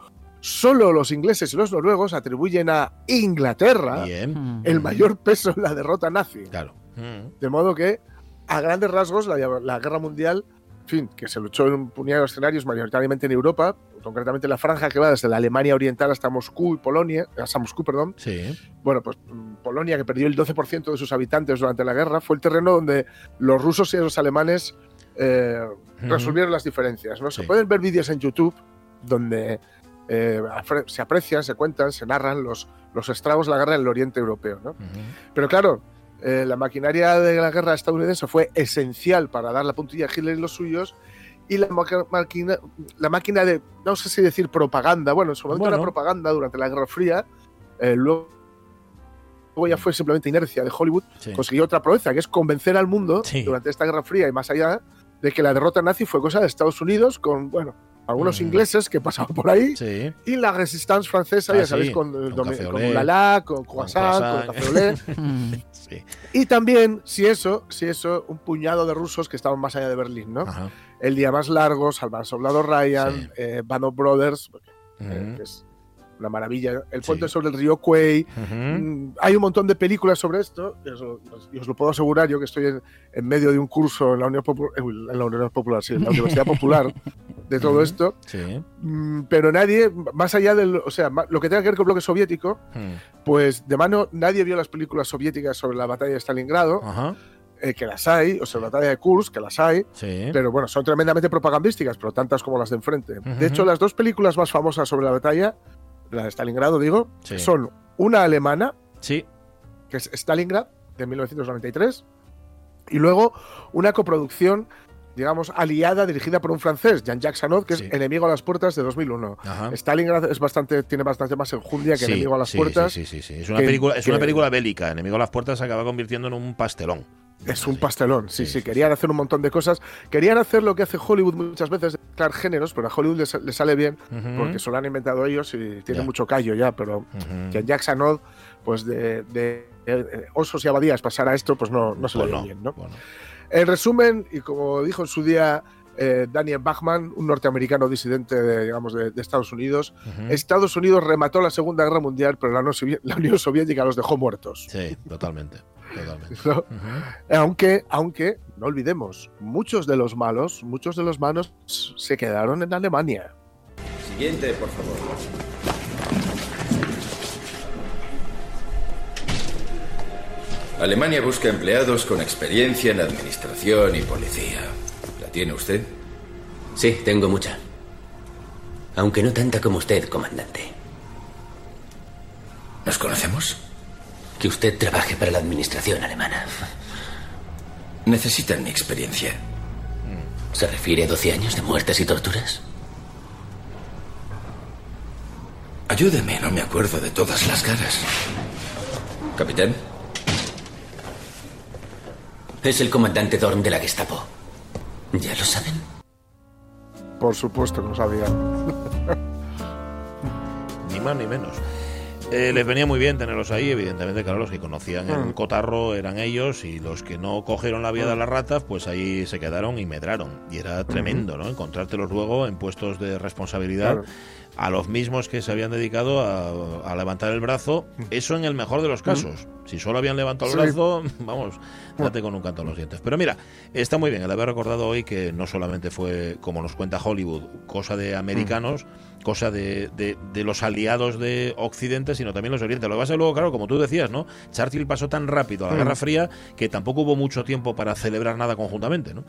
Solo los ingleses y los noruegos atribuyen a Inglaterra Bien. Mm. el mayor peso en la derrota nazi. Claro. Ujú. De modo que, a grandes rasgos, la, la guerra mundial, en fin, que se luchó en un puñado de escenarios, mayoritariamente en Europa, concretamente en la franja que va desde la Alemania Oriental hasta Moscú y Polonia, hasta Moscú, perdón, Sí. bueno, pues mm, Polonia, que perdió el 12% de sus habitantes durante la guerra, fue el terreno donde los rusos y los alemanes eh, resolvieron las diferencias. ¿no? Se pueden ver vídeos en YouTube donde eh, se aprecian, se cuentan, se narran los, los estragos de la guerra en el oriente europeo. ¿no? Pero claro, eh, la maquinaria de la guerra estadounidense fue esencial para dar la puntilla a Hitler y los suyos. Y la, máquina, la máquina de, no sé si decir propaganda, bueno, en su momento Bueno. era propaganda durante la Guerra Fría, eh, luego, luego ya fue simplemente inercia de Hollywood, Sí. consiguió otra proeza, que es convencer al mundo Sí. durante esta Guerra Fría y más allá de que la derrota nazi fue cosa de Estados Unidos con, bueno, algunos Mm. ingleses que pasaban por ahí Sí. y la resistance francesa, Ah, ya sabéis, sí, con, con con, con Lala, con croissant, croissant. con. Mm. Sí. Y también, si eso, si eso, un puñado de rusos que estaban más allá de Berlín, ¿no? Ajá. El día más largo, Salvar al Soldado Ryan, Sí. eh, Band of Brothers, eh, Ujú. que es una maravilla. El Sí. puente sobre el río Quay. Ujú. Mm, Hay un montón de películas sobre esto, y os, lo- y os lo puedo asegurar, yo que estoy en, en medio de un curso en la Unión Popular, en la Unión Popular, sí, en la Universidad Popular, de todo esto, Sí. mm, pero nadie, más allá del, o sea, lo que tenga que ver con el bloque soviético, pues de mano nadie vio las películas soviéticas sobre la batalla de Stalingrado, Ajá. eh, que las hay, o sobre la batalla de Kursk, que las hay, Sí. pero bueno, son tremendamente propagandísticas, pero tantas como las de enfrente. De hecho, las dos películas más famosas sobre la batalla, la de Stalingrado, digo, Sí. son una alemana, Sí. que es Stalingrad, de 1993, y luego una coproducción, digamos, aliada dirigida por un francés, Jean-Jacques Anod, que Sí. es Enemigo a las Puertas de 2001. Ajá. Stalingrad es bastante, tiene bastante más enjundia que Sí, Enemigo a las sí, Puertas. Sí, sí, sí. Es, una que- película, es una película bélica. Enemigo a las puertas se acaba convirtiendo en un pastelón. Es un pastelón, sí, Sí, Querían hacer un montón de cosas. Querían hacer lo que hace Hollywood muchas veces, mezclar géneros, pero a Hollywood le, sa- le sale bien porque se lo han inventado ellos y tiene Ya. mucho callo ya, pero Jack Sanod, pues de, de- de osos y abadías pasar a esto, pues no, no se Pues le ve no, bien, ¿no? bueno. En resumen, y como dijo en su día eh, Daniel Bachman, un norteamericano disidente de, digamos, de, de Estados Unidos. Estados Unidos remató la Segunda Guerra Mundial, pero la, Unión Sovi- la Unión Soviética los dejó muertos. Sí, totalmente. totalmente. Aunque, aunque, no olvidemos, muchos de los malos, muchos de los malos se quedaron en Alemania. Siguiente, por favor. Alemania busca empleados con experiencia en administración y policía. ¿La tiene usted? Sí, tengo mucha. Aunque no tanta como usted, comandante. ¿Nos conocemos? Que usted trabaje para la administración alemana. Necesitan mi experiencia. ¿Se refiere a 12 años de muertes y torturas? Ayúdeme, no me acuerdo de todas las caras. Capitán, Es el comandante Dorn de la Gestapo. ¿Ya lo saben? Por supuesto que lo sabían. Ni más ni menos. Eh, les venía muy bien tenerlos ahí, evidentemente, claro, los que conocían el Mm. cotarro eran ellos y los que no cogieron la vía de las ratas, pues ahí se quedaron y medraron. Y era tremendo, ¿no? Encontrártelos luego en puestos de responsabilidad Claro. A los mismos que se habían dedicado a, a levantar el brazo. Eso en el mejor de los casos. Si solo habían levantado el brazo, vamos, date con un canto en los dientes. Pero mira, está muy bien el haber recordado hoy que no solamente fue, como nos cuenta Hollywood, cosa de americanos, cosa de, de- de los aliados de Occidente, sino también los de Oriente. Lo que pasa luego, claro, como tú decías, ¿no? Churchill pasó tan rápido a la. Guerra Fría que tampoco hubo mucho tiempo para celebrar nada conjuntamente, ¿no?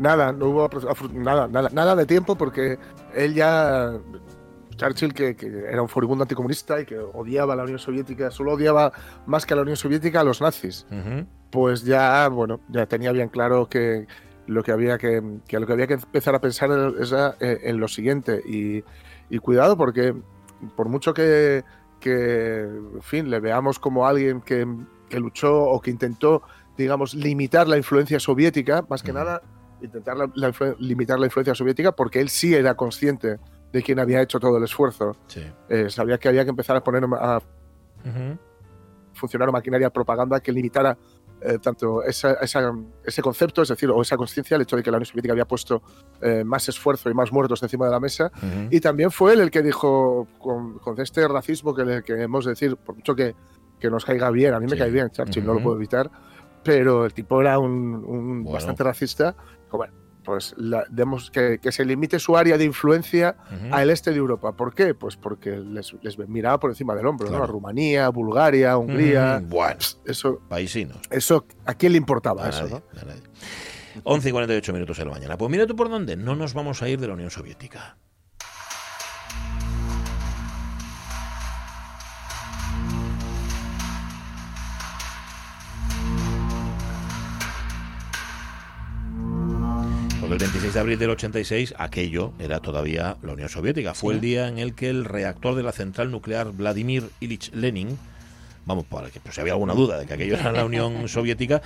Nada, no hubo nada, nada, nada de tiempo porque él ya, Churchill, que, que era un furibundo anticomunista y que odiaba a la Unión Soviética, solo odiaba más que a la Unión Soviética a los nazis, pues ya, bueno, ya tenía bien claro que lo que había que, que lo que había que empezar a pensar era eh, en lo siguiente. Y, y cuidado porque por mucho que, que, en fin, le veamos como alguien que, que luchó o que intentó, digamos, limitar la influencia soviética, más que nada intentar la- la limitar la influencia soviética porque él sí era consciente de quién había hecho todo el esfuerzo. Sí. Eh, sabía que había que empezar a poner a Ujú. funcionar maquinaria de propaganda que limitara eh, tanto esa- esa- ese concepto, es decir, o esa conciencia, el hecho de que la Unión Soviética había puesto eh, más esfuerzo y más muertos encima de la mesa. Ujú. Y también fue él el que dijo, con, con este racismo que, le, que hemos de decir, por mucho que, que nos caiga bien, a mí me Sí. cae bien, Churchill, no lo puedo evitar, pero el tipo era un, un Bueno. bastante racista. Bueno, pues la- demos que, que se limite su área de influencia al este de Europa. ¿Por qué? Pues porque les, les miraba por encima del hombro, ¿no? Claro. A Rumanía, Bulgaria, Hungría. Ujú. Bueno, Eso, paisinos. eso, ¿a quién le importaba A eso? nadie, ¿no? a nadie. 11 y 48 minutos de la mañana. Pues mira tú por dónde. No nos vamos a ir de la Unión Soviética. Porque el 26 de abril del 86 aquello era todavía la Unión Soviética. Fue el día en el que el reactor de la central nuclear Vladimir Ilich Lenin vamos, para que pues, si había alguna duda de que aquello era la Unión Soviética,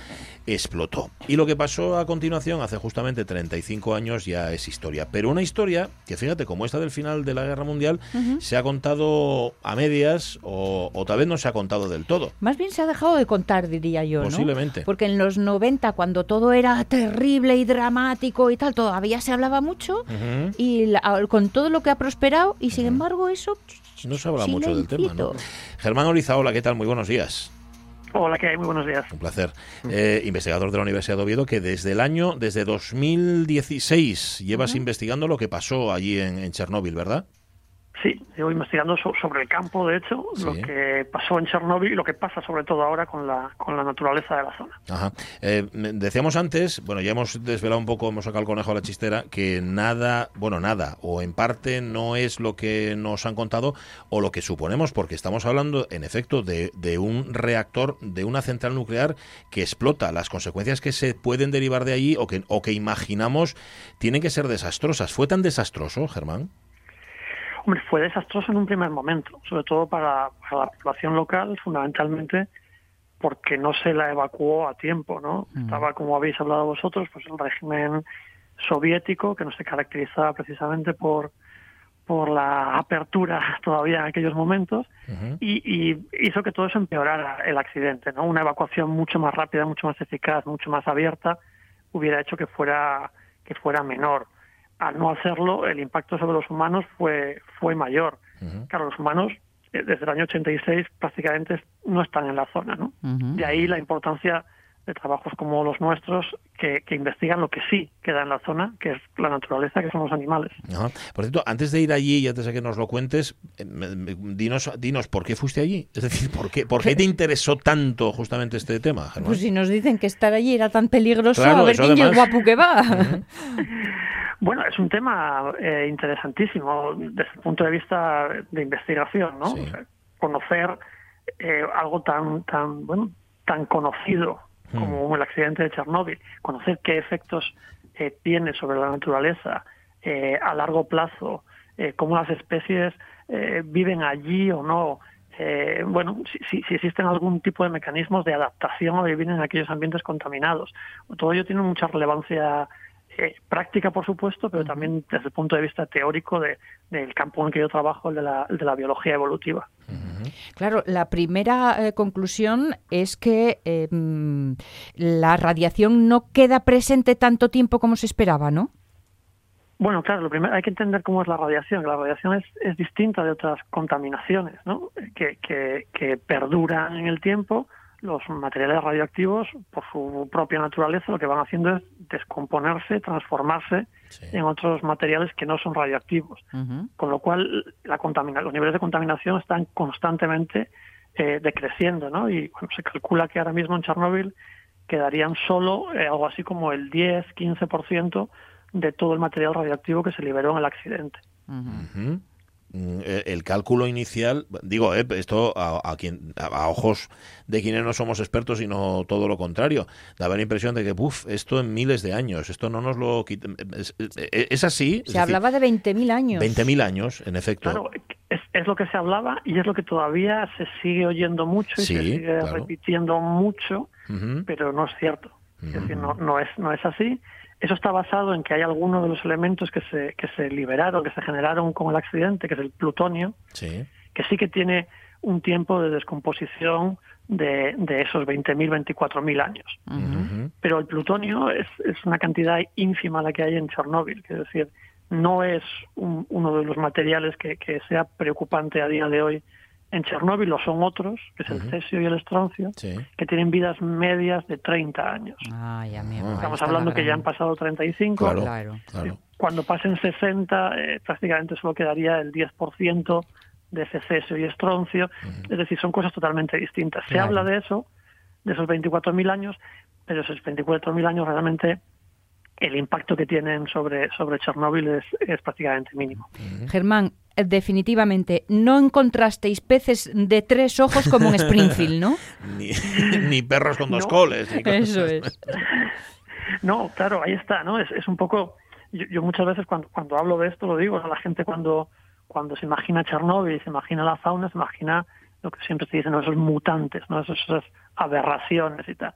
explotó. Y lo que pasó a continuación, hace justamente 35 años, ya es historia. Pero una historia que, fíjate, como esta del final de la Guerra Mundial, se ha contado a medias o, o tal vez no se ha contado del todo. Más bien se ha dejado de contar, diría yo, ¿no? Posiblemente. Porque en los 90, cuando todo era terrible y dramático y tal, todavía se hablaba mucho y la- con todo lo que ha prosperado y sin embargo eso No se habla mucho del tema, ¿no? Germán Orizaola, ¿qué tal? Muy buenos días. Hola, ¿qué hay? Muy buenos días. Un placer. Eh, investigador de la Universidad de Oviedo, que desde el año, desde 2016, llevas investigando lo que pasó allí en, en Chernóbil, ¿verdad? Sí, llevo investigando so- sobre el campo, de hecho, lo que pasó en Chernóbil y lo que pasa sobre todo ahora con la, con la naturaleza de la zona. Ajá. Eh, decíamos antes, bueno, ya hemos desvelado un poco, hemos sacado el conejo a la chistera, que nada, bueno, nada, o en parte no es lo que nos han contado o lo que suponemos, porque estamos hablando, en efecto, de, de un reactor, de una central nuclear que explota. Las consecuencias que se pueden derivar de allí o que, o que imaginamos tienen que ser desastrosas. ¿Fue tan desastroso, Germán? Hombre, fue desastroso en un primer momento, sobre todo para, para la población local, fundamentalmente porque no se la evacuó a tiempo, ¿no? Estaba, como habéis hablado vosotros, pues el régimen soviético, que no se caracterizaba precisamente por, por la apertura todavía en aquellos momentos, y, y hizo que todo eso empeorara el accidente, ¿no? Una evacuación mucho más rápida, mucho más eficaz, mucho más abierta, hubiera hecho que fuera, que fuera menor. Al no hacerlo, el impacto sobre los humanos fue, fue mayor. Claro, los humanos eh, desde el año 86 prácticamente no están en la zona, ¿no? De ahí la importancia de trabajos como los nuestros que, que investigan lo que sí queda en la zona, que es la naturaleza, que son los animales. Ajá. Por cierto, antes de ir allí y antes de que nos lo cuentes, eh, dinos, dinos, ¿por qué fuiste allí? Es decir, ¿por qué, ¿por qué te interesó tanto justamente este tema, Germán? Pues si nos dicen que estar allí era tan peligroso, Claro, a ver quién además. guapo que va. Bueno, es un tema eh, interesantísimo desde el punto de vista de investigación, ¿no? O sea, conocer eh, algo tan, tan, bueno, tan conocido como el accidente de Chernóbil, conocer qué efectos eh, tiene sobre la naturaleza eh, a largo plazo, eh, cómo las especies eh, viven allí o no. eh, bueno, si- si existen algún tipo de mecanismos de adaptación a vivir en aquellos ambientes contaminados. Todo ello tiene mucha relevancia eh, práctica, por supuesto, pero también desde el punto de vista teórico de- del campo en el que yo trabajo, el de la, el de la biología evolutiva. Claro, la primera eh, conclusión es que eh, mm, la radiación no queda presente tanto tiempo como se esperaba, ¿no? Bueno, claro, lo primero hay que entender cómo es la radiación. La radiación es, es distinta de otras contaminaciones, ¿no? Que, que, que perduran en el tiempo. Los materiales radioactivos, por su propia naturaleza, lo que van haciendo es descomponerse, transformarse en otros materiales que no son radioactivos. Con lo cual, la contamina los niveles de contaminación están constantemente eh, decreciendo, ¿no? Y bueno, se calcula que ahora mismo en Chernóbil quedarían solo eh, algo así como el 10-15% de todo el material radioactivo que se liberó en el accidente. Eh, El cálculo inicial, digo, eh, esto a, a quien, a ojos de quienes no somos expertos, sino todo lo contrario, daba la impresión de que, uff, esto en miles de años, esto no nos lo quita- Es, es- es así. es Se decir, hablaba de 20.000 años. 20.000 años, en efecto. Claro, es, es lo que se hablaba y es lo que todavía se sigue oyendo mucho y Sí, se sigue claro. repitiendo mucho, pero no es cierto. Es decir, no, no, es, no es así. Eso está basado en que hay algunos de los elementos que se, que se liberaron, que se generaron con el accidente, que es el plutonio, Sí. que sí que tiene un tiempo de descomposición de, de esos 20.000, 24.000 años. Pero el plutonio es, es una cantidad ínfima la que hay en Chernóbil, es decir, no es un- uno de los materiales que, que sea preocupante a día de hoy en Chernóbil, lo son otros, que es el cesio y el estroncio, que tienen vidas medias de 30 años. Ay, amigo, ahí Estamos hablando la que ya han pasado 35. Claro, Claro. claro. Cuando pasen 60, eh, prácticamente solo quedaría el 10% de ese cesio y estroncio. Es decir, son cosas totalmente distintas. Se Claro. habla de eso, de esos 24.000 años, pero esos 24.000 años realmente el impacto que tienen sobre, sobre Chernóbil es, es prácticamente mínimo. Germán, definitivamente, no encontrasteis peces de tres ojos como en Springfield, ¿no? Ni, ni perros con dos No. coles. ni cosas- Eso es. No, claro, ahí está, ¿no? Es, es un poco. Yo, yo muchas veces cuando, cuando hablo de esto lo digo, ¿no? la gente cuando, cuando se imagina Chernóbil, se imagina la fauna, se imagina lo que siempre se dice, ¿no? esos mutantes, ¿no? Esos- esas aberraciones y tal.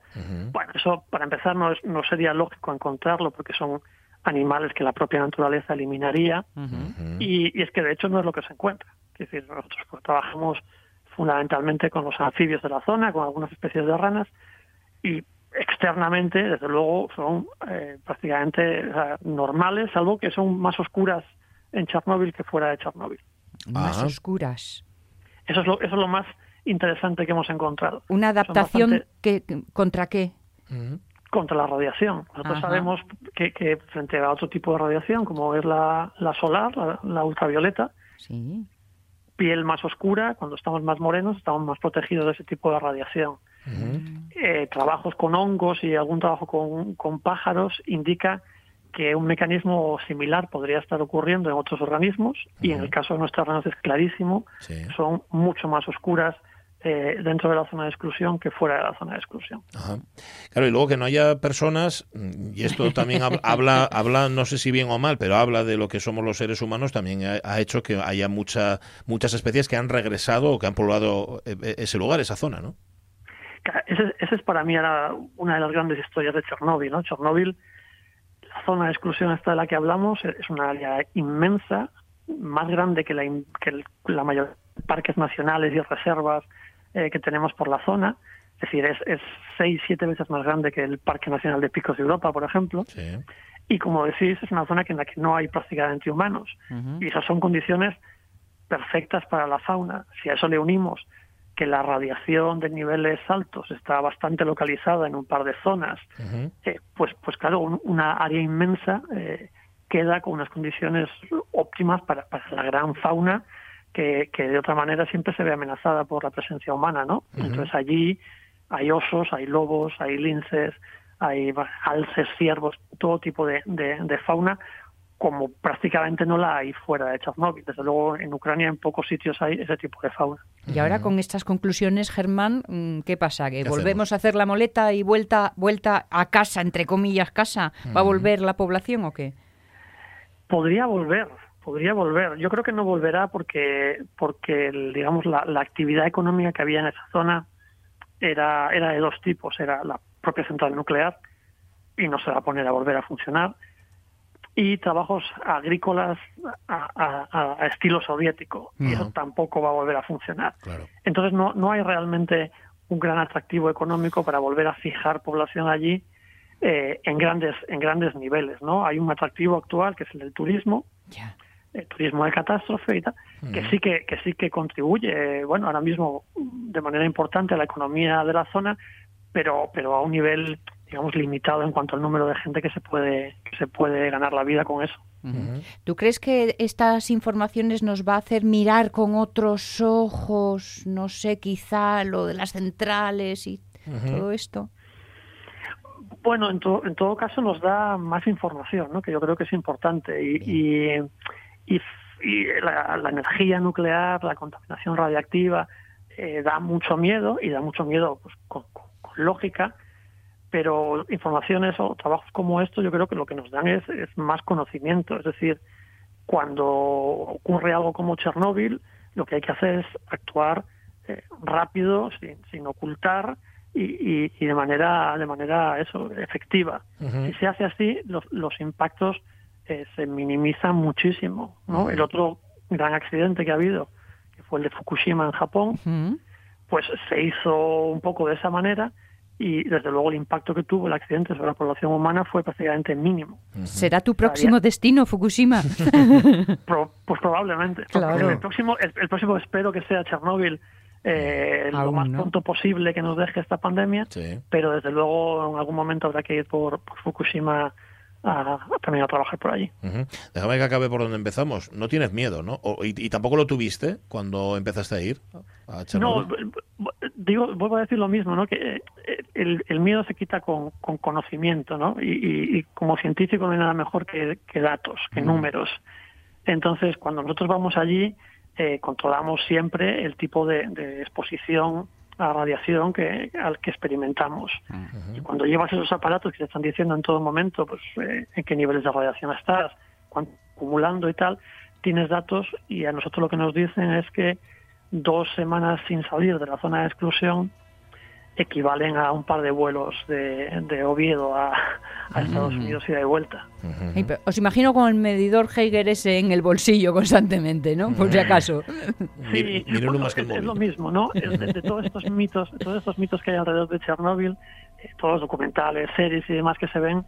Bueno, eso para empezar no, es- no sería lógico encontrarlo porque son animales que la propia naturaleza eliminaría y, y es que de hecho no es lo que se encuentra. Es decir, nosotros pues, trabajamos fundamentalmente con los anfibios de la zona, con algunas especies de ranas y externamente, desde luego, son eh, prácticamente o sea, normales, salvo que son más oscuras en Chernóbil que fuera de Chernóbil. Más Ah. oscuras. Eso es lo, eso es lo más interesante que hemos encontrado. Una adaptación bastante que, contra qué? Contra la radiación. Nosotros Ajá. sabemos que, que frente a otro tipo de radiación, como es la, la solar, la, la ultravioleta, Sí. piel más oscura, cuando estamos más morenos, estamos más protegidos de ese tipo de radiación. Eh, trabajos con hongos y algún trabajo con, con pájaros indica que un mecanismo similar podría estar ocurriendo en otros organismos y en el caso de nuestras ranas es clarísimo, son mucho más oscuras eh, dentro de la zona de exclusión que fuera de la zona de exclusión. Ajá. Claro, y luego que no haya personas, mm, y esto también hab- habla, habla, no sé si bien o mal, pero habla de lo que somos los seres humanos, también ha, ha hecho que haya mucha, muchas especies que han regresado o que han poblado eh, eh, ese lugar, esa zona, ¿no? Ese, ese es para mí era una de las grandes historias de Chernóbil. ¿no? Chernóbil, la zona de exclusión esta de la que hablamos, es una área inmensa, más grande que la, que la mayoría de parques nacionales y reservas eh, que tenemos por la zona. Es decir, es, es seis, siete veces más grande que el Parque Nacional de Picos de Europa, por ejemplo. Y como decís, es una zona que en la que no hay prácticamente humanos. Y esas son condiciones perfectas para la fauna. Si a eso le unimos que la radiación de niveles altos está bastante localizada en un par de zonas, eh, pues, pues claro, un- una área inmensa eh, queda con unas condiciones óptimas para, para la gran fauna que, que de otra manera siempre se ve amenazada por la presencia humana, ¿no? Entonces allí hay osos, hay lobos, hay linces, hay alces, ciervos, todo tipo de, de- de fauna, como prácticamente no la hay fuera de Chernóbil. Desde luego en Ucrania en pocos sitios hay ese tipo de fauna. Y ahora con estas conclusiones, Germán, mm, ¿qué pasa? ¿Que ¿Qué volvemos a hacer la moleta y vuelta, vuelta a casa, entre comillas, casa? ¿Va a volver la población o qué? Podría volver, podría volver. Yo creo que no volverá porque, porque el- digamos, la, la actividad económica que había en esa zona era, era de dos tipos. Era la propia central nuclear y no se va a poner a volver a funcionar y trabajos agrícolas a, a- a- a estilo soviético y eso tampoco va a volver a funcionar. Entonces no, no hay realmente un gran atractivo económico para volver a fijar población allí eh, en grandes en grandes niveles, ¿no? Hay un atractivo actual que es el del turismo, el turismo de catástrofe y tal, que sí que, que sí que contribuye, eh, bueno, ahora mismo de manera importante a la economía de la zona, pero pero a un nivel digamos limitado en cuanto al número de gente que se puede que se puede ganar la vida con eso. ¿Tú crees que estas informaciones nos va a hacer mirar con otros ojos, no sé, quizá lo de las centrales y todo esto? Bueno, en, to- en todo caso nos da más información, ¿no? que yo creo que es importante. Y, y, y- y la, la energía nuclear, la contaminación radiactiva, eh, da mucho miedo y da mucho miedo pues, con, con- con lógica, pero informaciones o trabajos como estos yo creo que lo que nos dan es, es más conocimiento. Es decir, cuando ocurre algo como Chernóbil, lo que hay que hacer es actuar eh, rápido, sin, sin ocultar y, y- y de manera de manera eso efectiva. Si se hace así, los, los impactos eh, se minimizan muchísimo. ¿no? El otro gran accidente que ha habido, que fue el de Fukushima en Japón, pues se hizo un poco de esa manera y desde luego el impacto que tuvo el accidente sobre la población humana fue prácticamente mínimo. ¿Será tu próximo destino, Fukushima? Pro- pues probablemente. Claro. El próximo, el, el próximo espero que sea Chernóbil eh, lo más no. pronto posible que nos deje esta pandemia, pero desde luego en algún momento habrá que ir por, por Fukushima a, a también a trabajar por allí. Ujú. Déjame que acabe por donde empezamos. No tienes miedo, ¿no? O- y, y tampoco lo tuviste cuando empezaste a ir a No, digo, vuelvo a decir lo mismo, ¿no? Que eh, el, el miedo se quita con, con conocimiento, ¿no? Y, y- y como científico no hay nada mejor que, que datos, que números. Entonces, cuando nosotros vamos allí, eh, controlamos siempre el tipo de, de exposición a radiación que, al que experimentamos. Y cuando llevas esos aparatos que te están diciendo en todo momento, pues eh, en qué niveles de radiación estás, cuánto acumulando y tal, tienes datos y a nosotros lo que nos dicen es que dos semanas sin salir de la zona de exclusión equivalen a un par de vuelos de, de Oviedo a, a Estados Unidos y de vuelta. Os imagino con el medidor Geiger ese en el bolsillo constantemente, ¿no? Por si acaso. Sí, bueno, es, es lo mismo, ¿no? Es de, de todos estos mitos, todos estos mitos que hay alrededor de Chernóbil, eh, todos los documentales, series y demás que se ven,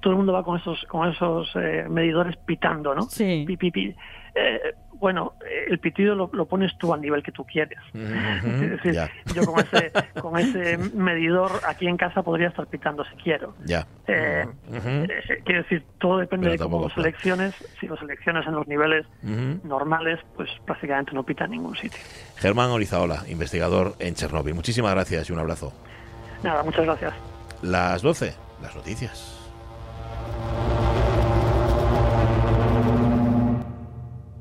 todo el mundo va con esos con esos eh, medidores pitando, ¿no? Sí. Pi, pi, pi. Eh, bueno, eh, el pitido lo, lo pones tú al nivel que tú quieres. Es decir, yo con ese, con ese medidor aquí en casa podría estar pitando si quiero. Ya. Eh, Ujú. eh, quiero decir, todo depende Pero de cómo selecciones. Si lo seleccionas en los niveles normales, pues prácticamente no pita en ningún sitio. Germán Orizaola, investigador en Chernóbil. Muchísimas gracias y un abrazo. Nada, muchas gracias. Las 12, las noticias.